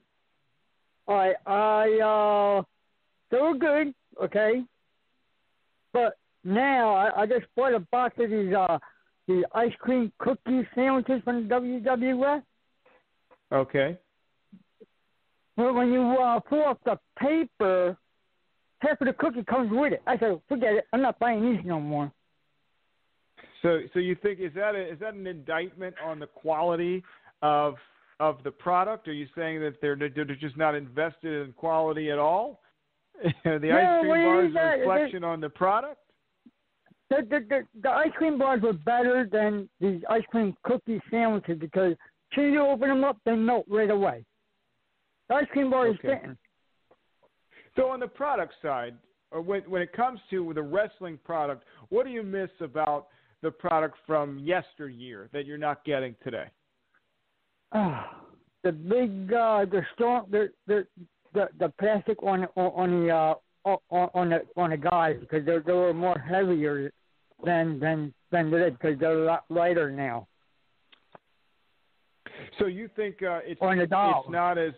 I I uh they were good, okay. But now I, I just bought a box of these uh the ice cream cookie sandwiches from the WWF. Okay. Well, when you uh, pull off the paper, half of the cookie comes with it. I said, forget it. I'm not buying these no more. So, so you think is that a, is that an indictment on the quality of of the product? Are you saying that they're they're just not invested in quality at all? [laughs] the no, ice cream bar is a reflection on the product. The, the the the ice cream bars were better than the ice cream cookie sandwiches because soon you open them up, they melt right away. The ice cream bar is Okay. getting. So on the product side, or when when it comes to the wrestling product, what do you miss about the product from yesteryear that you're not getting today? Ah, the big uh the strong the the the, the plastic on on, on the uh on, on the on the guys because they they were more heavier than than than they because they're a lot lighter now. So you think uh, it's On the dolls. it's not as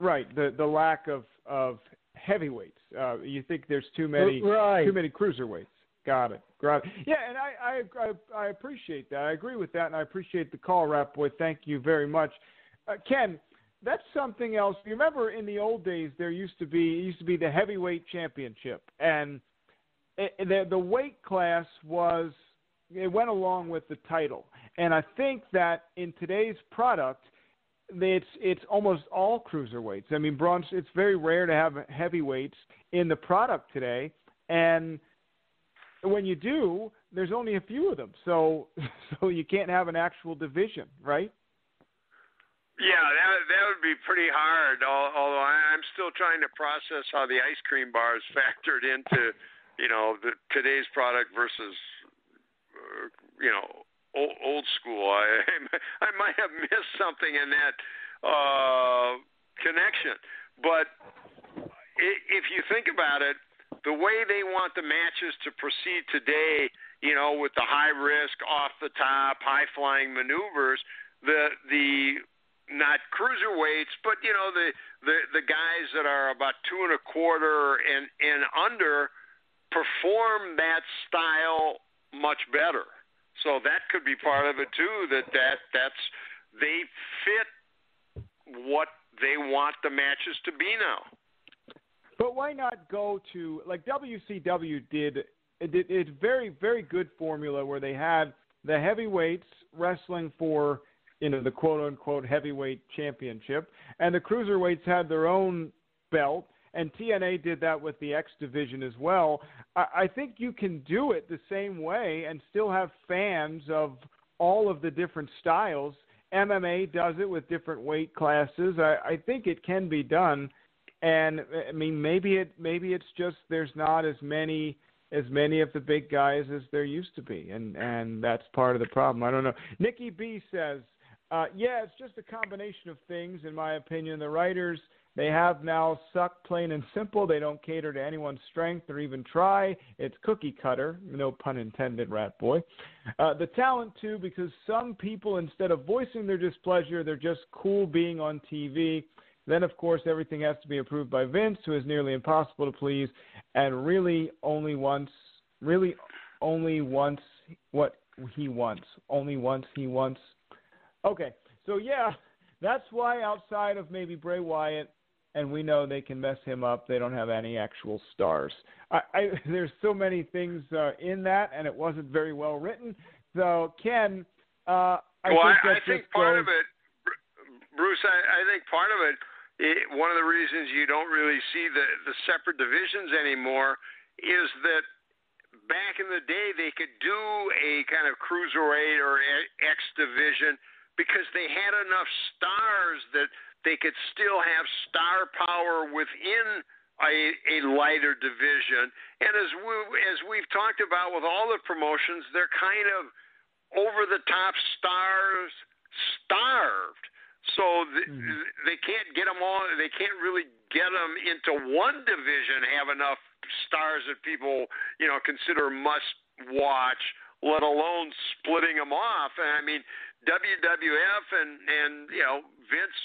right the the lack of of heavyweights. Uh, you think there's too many Right. too many cruiserweights. Got it. Got it. Yeah, and I, I I I appreciate that. I agree with that, and I appreciate the call, Rap Boy. Thank you very much, uh, Ken. That's something else. You remember in the old days there used to be used to be the heavyweight championship, and it, the the weight class was it went along with the title. And I think that in today's product, it's it's almost all cruiserweights. I mean, bronze. It's very rare to have heavyweights in the product today, and when you do, there's only a few of them. So [laughs] so you can't have an actual division, right? Yeah, that that would be pretty hard. Although I'm still trying to process how the ice cream bars [laughs] factored into, you know, the today's product versus, uh, you know, old, old school. I [laughs] I might have missed something in that uh, connection, but if you think about it, the way they want the matches to proceed today, you know, with the high risk, off the top, high flying maneuvers, the the not cruiserweights, but you know the the the guys that are about two and a quarter and and under perform that style much better. So that could be part of it too. That that that's they fit what they want the matches to be now. But why not go to like WCW did? It it's very very good formula where they had the heavyweights wrestling for you know the quote unquote heavyweight championship, and the cruiserweights had their own belt. And TNA did that with the X division as well. I, I think you can do it the same way and still have fans of all of the different styles. MMA does it with different weight classes. I, I think it can be done and I mean maybe it maybe it's just there's not as many as many of the big guys as there used to be, and and that's part of the problem. I don't know. Nikki B says, uh, yeah, it's just a combination of things, in my opinion. The writers They have now sucked plain and simple. They don't cater to anyone's strength or even try. It's cookie cutter, no pun intended, Rap Boy. Uh, the talent, too, because some people, instead of voicing their displeasure, they're just cool being on TV. Then, of course, everything has to be approved by Vince, who is nearly impossible to please, and really only wants, really only wants what he wants. Only once he wants. Okay, so yeah, that's why outside of maybe Bray Wyatt, and we know they can mess him up. They don't have any actual stars. I, I [laughs] there's so many things uh, in that, and it wasn't very well written. So Ken, uh, I well, think I, I think just part goes, of it, Bruce. I, I think part of it, it, one of the reasons you don't really see the the separate divisions anymore is that back in the day they could do a kind of cruiserweight or X division because they had enough stars that they could still have star power within a, a lighter division. And as we as we've talked about with all the promotions, they're kind of over the top stars starved. So th- Mm-hmm. they can't get them all. They can't really get them into one division. Have enough stars that people you know consider must watch, let alone splitting them off. And I mean, WWF and and you know Vince,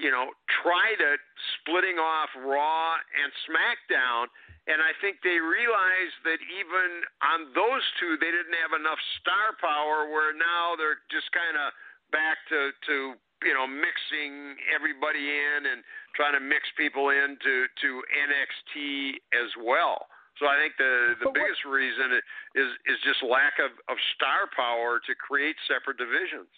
you know, tried it splitting off Raw and SmackDown. And I think they realized that even on those two, they didn't have enough star power. Where now they're just kind of back to to you know mixing everybody in and trying to mix people into to NXT as well. So I think the the biggest reason is is just lack of of star power to create separate divisions.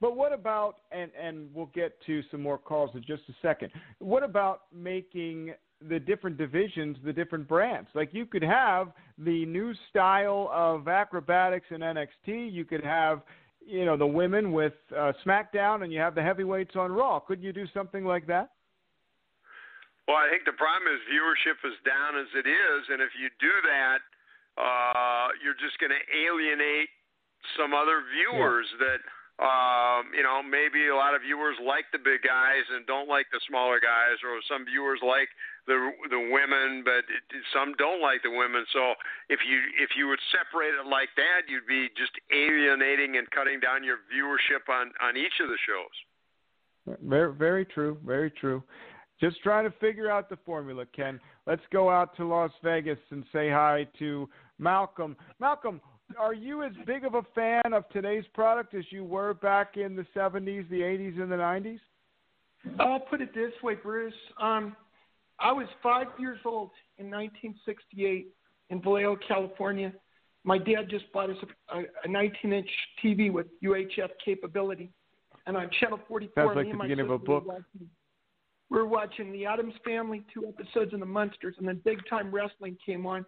But what about and and we'll get to some more calls in just a second. What about making the different divisions the different brands? Like you could have the new style of acrobatics in NXT. You could have you know the women with uh, SmackDown, and you have the heavyweights on Raw. Couldn't you do something like that? Well, I think the problem is viewership is down as it is, and if you do that, uh, you're just going to alienate some other viewers Yeah. that um, you know maybe a lot of viewers like the big guys and don't like the smaller guys, or some viewers like the the women, but it, some don't like the women. So if you if you would separate it like that, you'd be just alienating and cutting down your viewership on on each of the shows. Very, very true. Very true. Just trying to figure out the formula, Ken. Let's go out to Las Vegas and say hi to Malcolm. Malcolm, are you as big of a fan of today's product as you were back in the 70s, the 80s, and the 90s? I'll put it this way, Bruce. Um, I was five years old in 1968 in Vallejo, California. My dad just bought us a, a 19-inch TV with UHF capability, and on channel 44, Sounds like the beginning of a book. watching- we were watching The Addams Family, two episodes of The Munsters, and then Big Time Wrestling came on.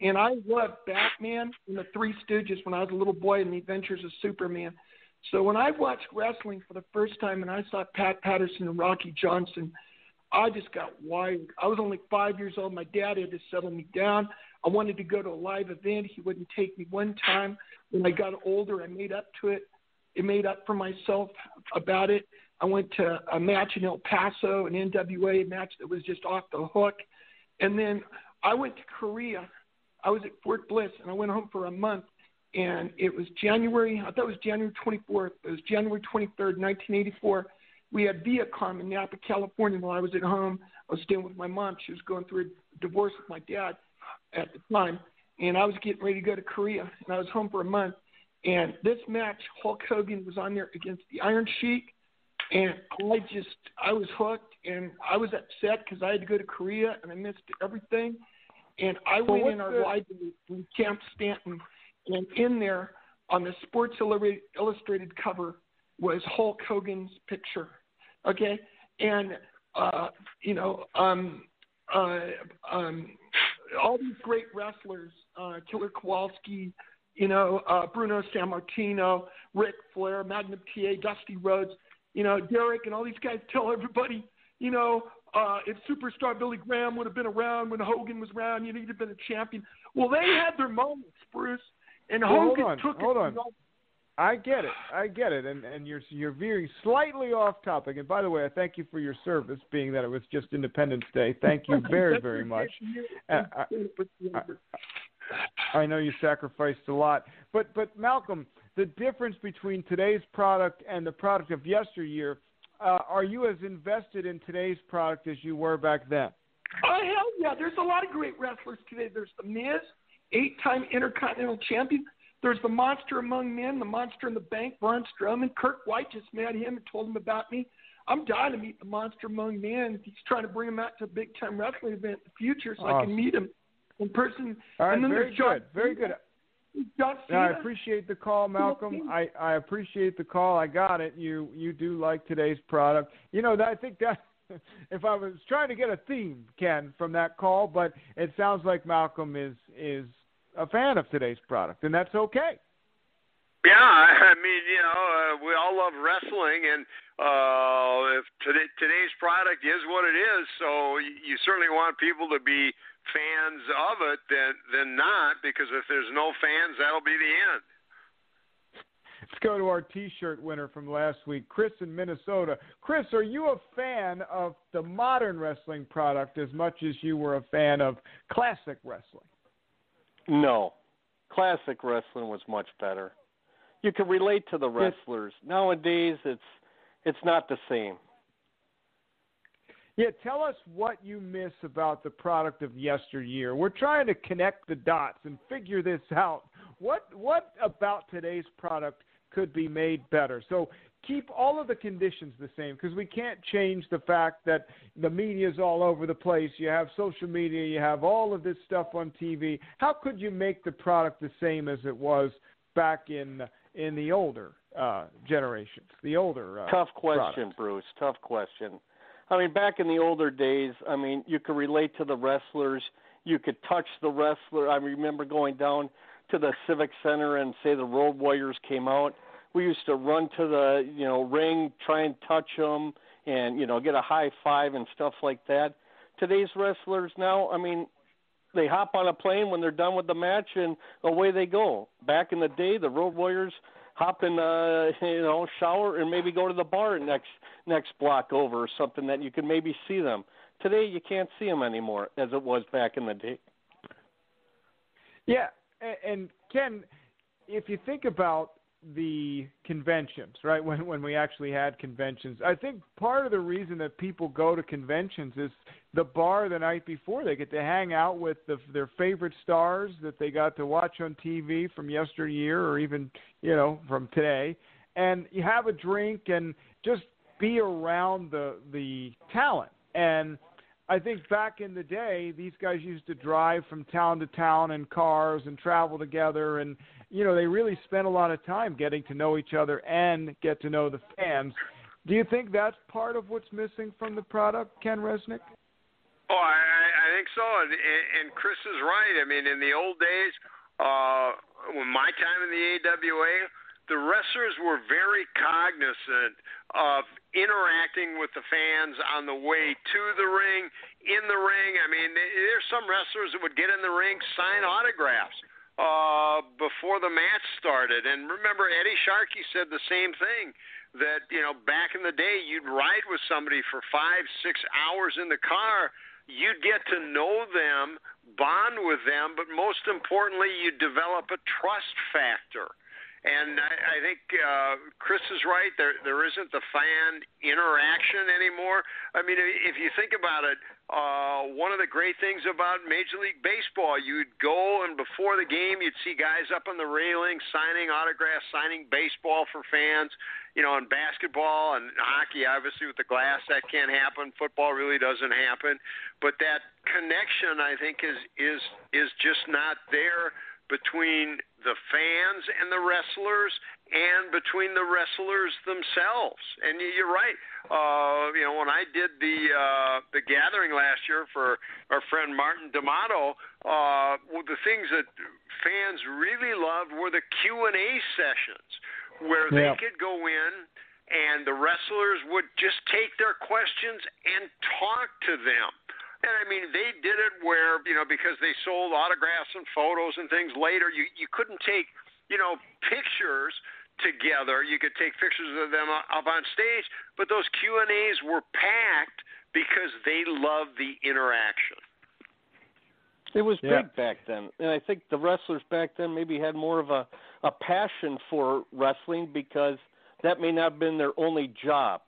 And I loved Batman and the Three Stooges when I was a little boy and The Adventures of Superman. So when I watched wrestling for the first time and I saw Pat Patterson and Rocky Johnson, I just got wild. I was only five years old. My dad had to settle me down. I wanted to go to a live event. He wouldn't take me one time. When I got older, I made up to it. It made up for myself about it. I went to a match in El Paso, an NWA match that was just off the hook. And then I went to Korea. I was at Fort Bliss, and I went home for a month. And it was January, I thought it was January 24th. It was January 23rd, 1984. We had Viacom in Napa, California while I was at home. I was staying with my mom. She was going through a divorce with my dad at the time. And I was getting ready to go to Korea, and I was home for a month. And this match, Hulk Hogan was on there against the Iron Sheik, and I just I was hooked, and I was upset because I had to go to Korea and I missed everything. And I So went in our the- library in Camp Stanton, and in there on the Sports Illustrated cover was Hulk Hogan's picture. Okay, and uh, you know, um, uh, um, all these great wrestlers, uh, Killer Kowalski, you know, uh, Bruno Sammartino, Ric Flair, Magnum TA, Dusty Rhodes, you know, Derek, and all these guys tell everybody, you know, uh, if superstar Billy Graham would have been around when Hogan was around, you know, he'd have been a champion. Well, they had their moments, Bruce, and Well, hold Hogan on, took hold it. on. I get it. I get it. And and you're you're veering slightly off topic. And by the way, I thank you for your service, being that it was just Independence Day. Thank you [laughs] very very much. Uh, I, I, I know you sacrificed a lot, but but Malcolm, the difference between today's product and the product of yesteryear, uh, are you as invested in today's product as you were back then? Oh hell yeah! There's a lot of great wrestlers today. There's the Miz, eight-time Intercontinental Champion. There's the monster among men, the monster in the bank, Braun Strowman. Kirk White just met him and told him about me. I'm dying to meet the monster among men. He's trying to bring him out to a big time wrestling event in the future so awesome. I can meet him in person. All right, and then very there's good, John very good. John I appreciate the call, Malcolm. I, I appreciate the call. I got it. You you do like today's product. You know, I think that [laughs] if I was trying to get a theme, Ken, from that call, but it sounds like Malcolm is is a fan of today's product, and that's okay. Yeah, I mean, you know, uh, we all love wrestling, and uh, if today, today's product is what it is, so you certainly want people to be fans of it than than not, because if there's no fans, that'll be the end. Let's go to our T-shirt winner from last week, Chris in Minnesota. Chris, are you a fan of the modern wrestling product as much as you were a fan of classic wrestling? No, classic wrestling was much better. You can relate to the wrestlers. Nowadays, it's it's not the same. Yeah, tell us what you miss about the product of yesteryear. We're trying to connect the dots and figure this out. What what about today's product could be made better? So keep all of the conditions the same because we can't change the fact that the media is all over the place. You have social media, you have all of this stuff on TV. How could you make the product the same as it was back in in the older uh, generations, the older? Uh, Tough question, products? Bruce. Tough question. I mean, back in the older days, I mean, you could relate to the wrestlers. You could touch the wrestler. I remember going down to the Civic Center and say the Road Warriors came out we used to run to the you know ring, try and touch them, and you know get a high five and stuff like that. Today's wrestlers now, I mean, they hop on a plane when they're done with the match and away they go. Back in the day, the Road Warriors hop in uh [laughs] you know shower and maybe go to the bar next next block over or something that you can maybe see them. Today you can't see them anymore as it was back in the day. Yeah, and Ken, if you think about the conventions, right? [laughs] When when we actually had conventions, I think part of the reason that people go to conventions is the bar the night before. They get to hang out with the, their favorite stars that they got to watch on TV from yesteryear or even you know from today, and you have a drink and just be around the the talent. And I think back in the day, these guys used to drive from town to town in cars and travel together and you know, they really spent a lot of time getting to know each other and get to know the fans. Do you think that's part of what's missing from the product, Ken Resnick? Oh, I, I think so, and, and Chris is right. I mean, in the old days, uh, when my time in the AWA, the wrestlers were very cognizant of interacting with the fans on the way to the ring, in the ring. I mean, there's some wrestlers that would get in the ring, sign autographs uh, before the match started. And remember, Eddie Sharkey said the same thing that you know back in the day, you'd ride with somebody for five, six hours in the car. You'd get to know them, bond with them, but most importantly, you develop a trust factor. And I, I think uh, Chris is right. There, there isn't the fan interaction anymore. I mean, if you think about it, uh, one of the great things about Major League Baseball, you'd go and before the game, you'd see guys up on the railing signing autographs, signing baseball for fans. You know, in basketball and hockey, obviously with the glass, that can't happen. Football really doesn't happen. But that connection, I think, is is is just not there between the fans and the wrestlers and between the wrestlers themselves. And you're right. Uh, you know, when I did the uh, the gathering last year for our friend Martin D'Amato, uh, well, the things that fans really loved were the Q and A sessions where yeah. they could go in and the wrestlers would just take their questions and talk to them. And I mean, they did it where you know because they sold autographs and photos and things later. You you couldn't take you know pictures together. You could take pictures of them up on stage, but those Q and A's were packed because they love the interaction. It was Yeah. big back then, and I think the wrestlers back then maybe had more of a a passion for wrestling because that may not have been their only job.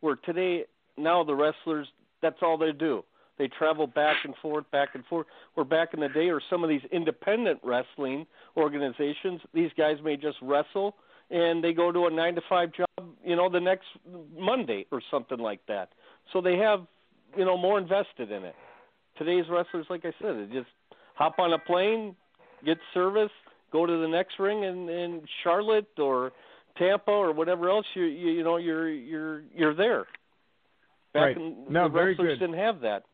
Where today, now the wrestlers, that's all they do. They travel back and forth, back and forth. Where back in the day, or some of these independent wrestling organizations, these guys may just wrestle and they go to a nine to five job, you know, the next Monday or something like that. So they have, you know, more invested in it. Today's wrestlers, like I said, they just hop on a plane, get service, go to the next ring in, in Charlotte or Tampa or whatever else you you, you know you're you're you're there. Right. Back in, No, the very wrestlers good. didn't have that.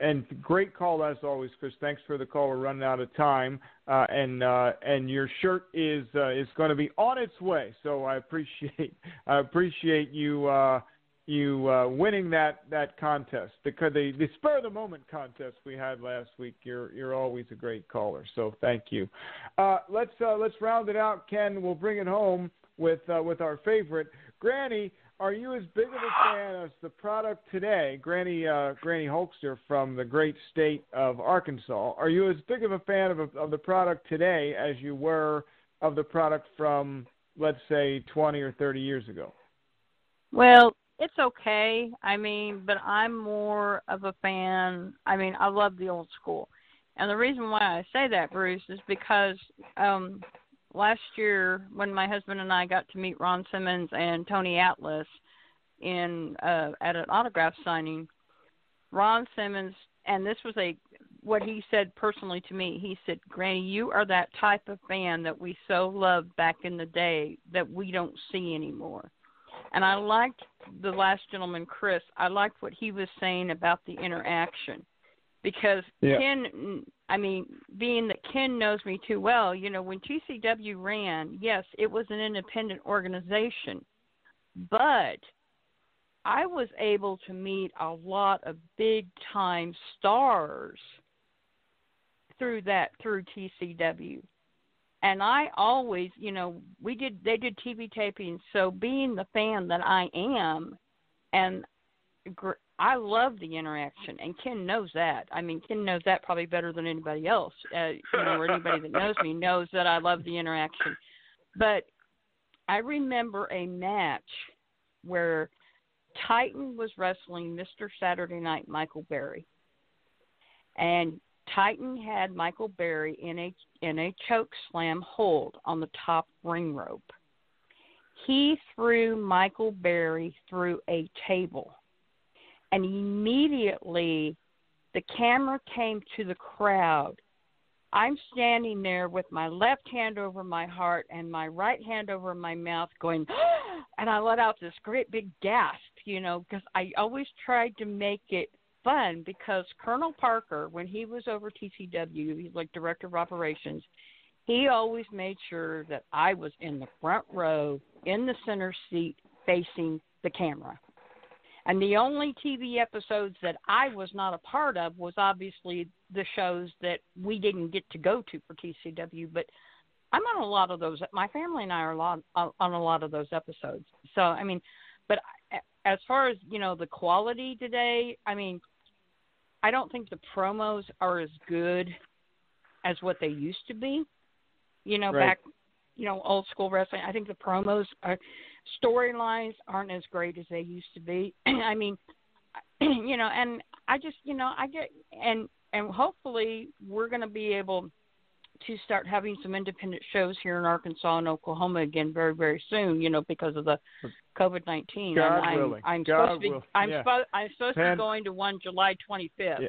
And great call as always, Chris. Thanks for the call. We're running out of time, uh, and uh, and your shirt is uh, is going to be on its way. So I appreciate I appreciate you uh, you uh, winning that that contest because the the spur of the moment contest we had last week. You're you're always a great caller. So thank you. Uh, let's let's round it out, Ken. We'll bring it home with with our favorite Granny. Are you as big of a fan as the product today, Granny uh, Granny Holster from the great state of Arkansas? Are you as big of a fan of, of the product today as you were of the product from, let's say, 20 or 30 years ago? Well, it's okay. I mean, but I'm more of a fan. I mean, I love the old school. And the reason why I say that, Bruce, is because um last year when my husband and I got to meet Ron Simmons and Tony Atlas in uh at an autograph signing, Ron Simmons and this was a what he said personally to me. He said, "Granny, you are that type of fan that we so loved back in the day that we don't see anymore." And I liked the last gentleman, Chris. I liked what he was saying about the interaction because Yeah. Ken, I mean, being that Ken knows me too well, you know, when TCW ran, yes, it was an independent organization, but I was able to meet a lot of big time stars through that through TCW. And I always, you know, we did they did TV tapings, so being the fan that I am and I love the interaction, and Ken knows that. I mean, Ken knows that probably better than anybody else. Uh, you know, or anybody that knows me knows that I love the interaction. But I remember a match where Titan was wrestling Mr. Saturday Night Michael Berry, and Titan had Michael Berry in a in a choke slam hold on the top ring rope. He threw Michael Berry through a table and immediately the camera came to the crowd. I'm standing there with my left hand over my heart and my right hand over my mouth, going, [gasps] and I let out this great big gasp, you know, because I always tried to make it fun because Colonel Parker, when he was over TCW, he's like director of operations, he always made sure that I was in the front row, in the center seat, facing the camera. And the only TV episodes that I was not a part of was obviously the shows that we didn't get to go to for TCW. But I'm on a lot of those. My family and I are a lot, uh, on a lot of those episodes. So I mean, but as far as you know, the quality today, I mean, I don't think the promos are as good as what they used to be. You know, Right. back, you know, old school wrestling. I think the promos are storylines aren't as great as they used to be. [clears throat] I mean, [clears throat] you know, and I just, you know, I get and and hopefully we're going to be able to start having some independent shows here in Arkansas and Oklahoma again very very soon. You know, because of the COVID nineteen. God I'm, willing. I'm God supposed to be I'm yeah. supposed I'm supposed to be going to one July twenty fifth, Yeah.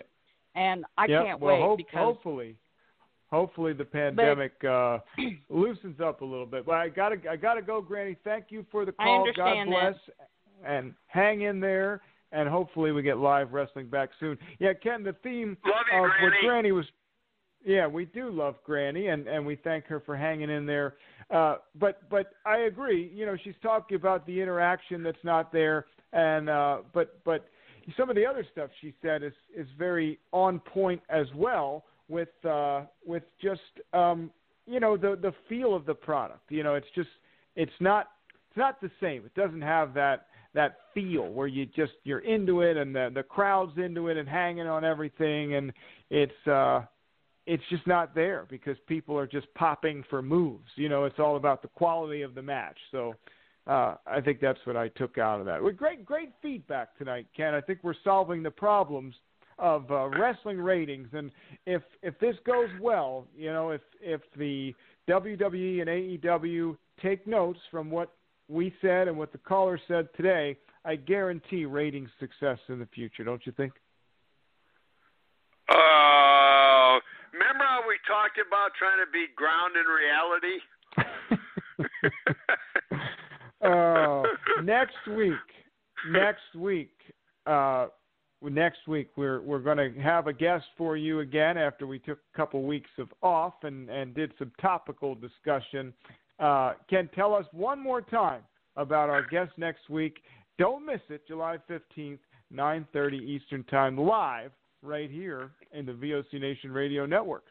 and I Yep. can't well, wait hope- because hopefully, hopefully the pandemic uh, [clears throat] loosens up a little bit. But I gotta, I gotta go, Granny. Thank you for the call. understand God that. bless, and hang in there. And hopefully we get live wrestling back soon. Yeah, Ken. The theme Love you, of what Granny. Granny was. Yeah, we do love Granny, and and we thank her for hanging in there. Uh, but but I agree. You know, she's talking about the interaction that's not there, and uh, but but some of the other stuff she said is is very on point as well with uh, with just um, you know the the feel of the product. You know, it's just it's not it's not the same. It doesn't have that that feel where you just you're into it and the the crowd's into it and hanging on everything and it's uh it's just not there because people are just popping for moves. You know, it's all about the quality of the match. So uh, I think that's what I took out of that. Great, great feedback tonight, Ken. I think we're solving the problems of uh, wrestling ratings, and if if this goes well, you know, if if the WWE and AEW take notes from what we said and what the caller said today, I guarantee ratings success in the future. Don't you think? Uh, remember how we talked about trying to be ground in reality? uh, [laughs] next week, next week, uh, next week we're we're going to have a guest for you again after we took a couple weeks of off and and did some topical discussion. Uh, Ken, tell us one more time about our guest next week. Don't miss it, July fifteenth, nine thirty Eastern Time, live right here in the VOC Nation Radio Network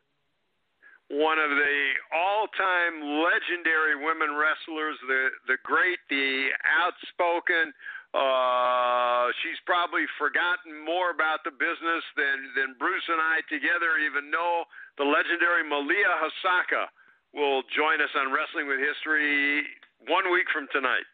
one of the all-time legendary women wrestlers, the the great, the outspoken. Uh, she's probably forgotten more about the business than than Bruce and I together even know. The legendary Malia Hosaka will join us on Wrestling with History one week from tonight.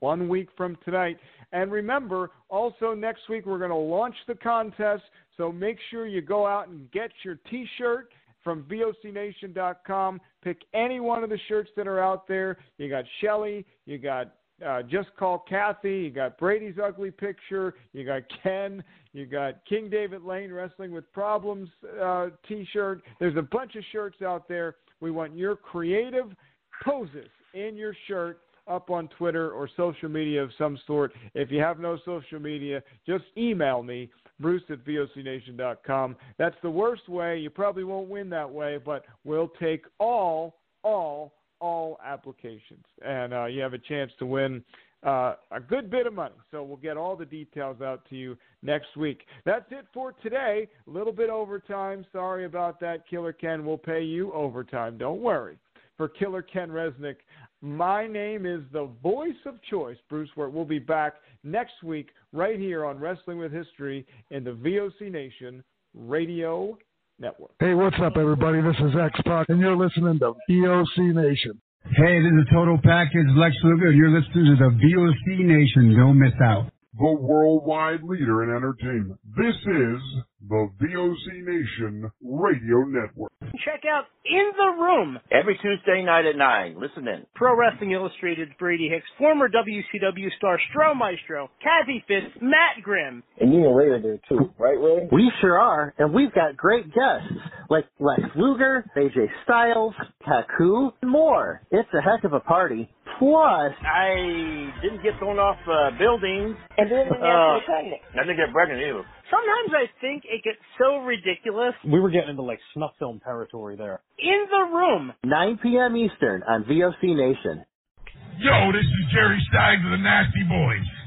One week from tonight. And remember, also next week we're going to launch the contest. So make sure you go out and get your T-shirt from VOCNation.com. Pick any one of the shirts that are out there. You got Shelly, you got uh, Just Call Kathy, you got Brady's Ugly Picture, you got Ken, you got King David Lane Wrestling with Problems uh, t shirt. There's a bunch of shirts out there. We want your creative poses in your shirt up on Twitter or social media of some sort. If you have no social media, just email me Bruce at VOCNation.com. That's the worst way. You probably won't win that way, but we'll take all, all, all applications. And uh, you have a chance to win uh, a good bit of money. So we'll get all the details out to you next week. That's it for today. A little bit overtime. Sorry about that, Killer Ken. We'll pay you overtime. Don't worry. For Killer Ken Resnick, my name is the voice of choice, Bruce Wirt. We'll be back next week right here on Wrestling with History in the VOC Nation Radio Network. Hey, what's up, everybody? This is X Pac, and you're listening to VOC Nation. Hey, this is Total Package Lex Luger, and you're listening to the VOC Nation. Don't miss out. The worldwide leader in entertainment. This is the VOC Nation Radio Network. Check out In the Room every Tuesday night at 9. Listen in. Pro Wrestling Illustrated's Brady Hicks, former WCW star Stro Maestro, Kathy Fitz, Matt Grimm. And you and Ray are there too, right, Ray? We sure are, and we've got great guests like Lex Luger, AJ Styles, Haku, and more. It's a heck of a party. Plus, I didn't get thrown off uh, buildings. And didn't get uh, pregnant. I didn't get pregnant either. Sometimes I think it gets so ridiculous. We were getting into like snuff film territory there. In the room. 9 p.m. Eastern on VOC Nation. Yo, this is Jerry Stein of the Nasty Boys.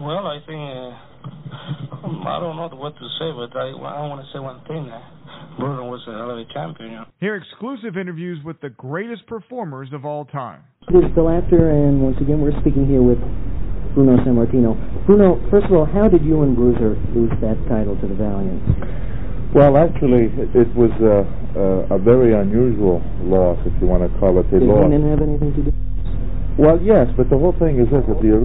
Well, I think uh, I don't know what to say, but I, I want to say one thing. Uh, Bruno was a hell of a champion. You know? Hear exclusive interviews with the greatest performers of all time. This is Bill Apter, and once again, we're speaking here with Bruno Sammartino. Bruno, first of all, how did you and Bruiser lose that title to the Valiants? Well, actually, it, it was a, a, a very unusual loss, if you want to call it a Did loss. Heenan have anything to do? Well, yes, but the whole thing is this: that the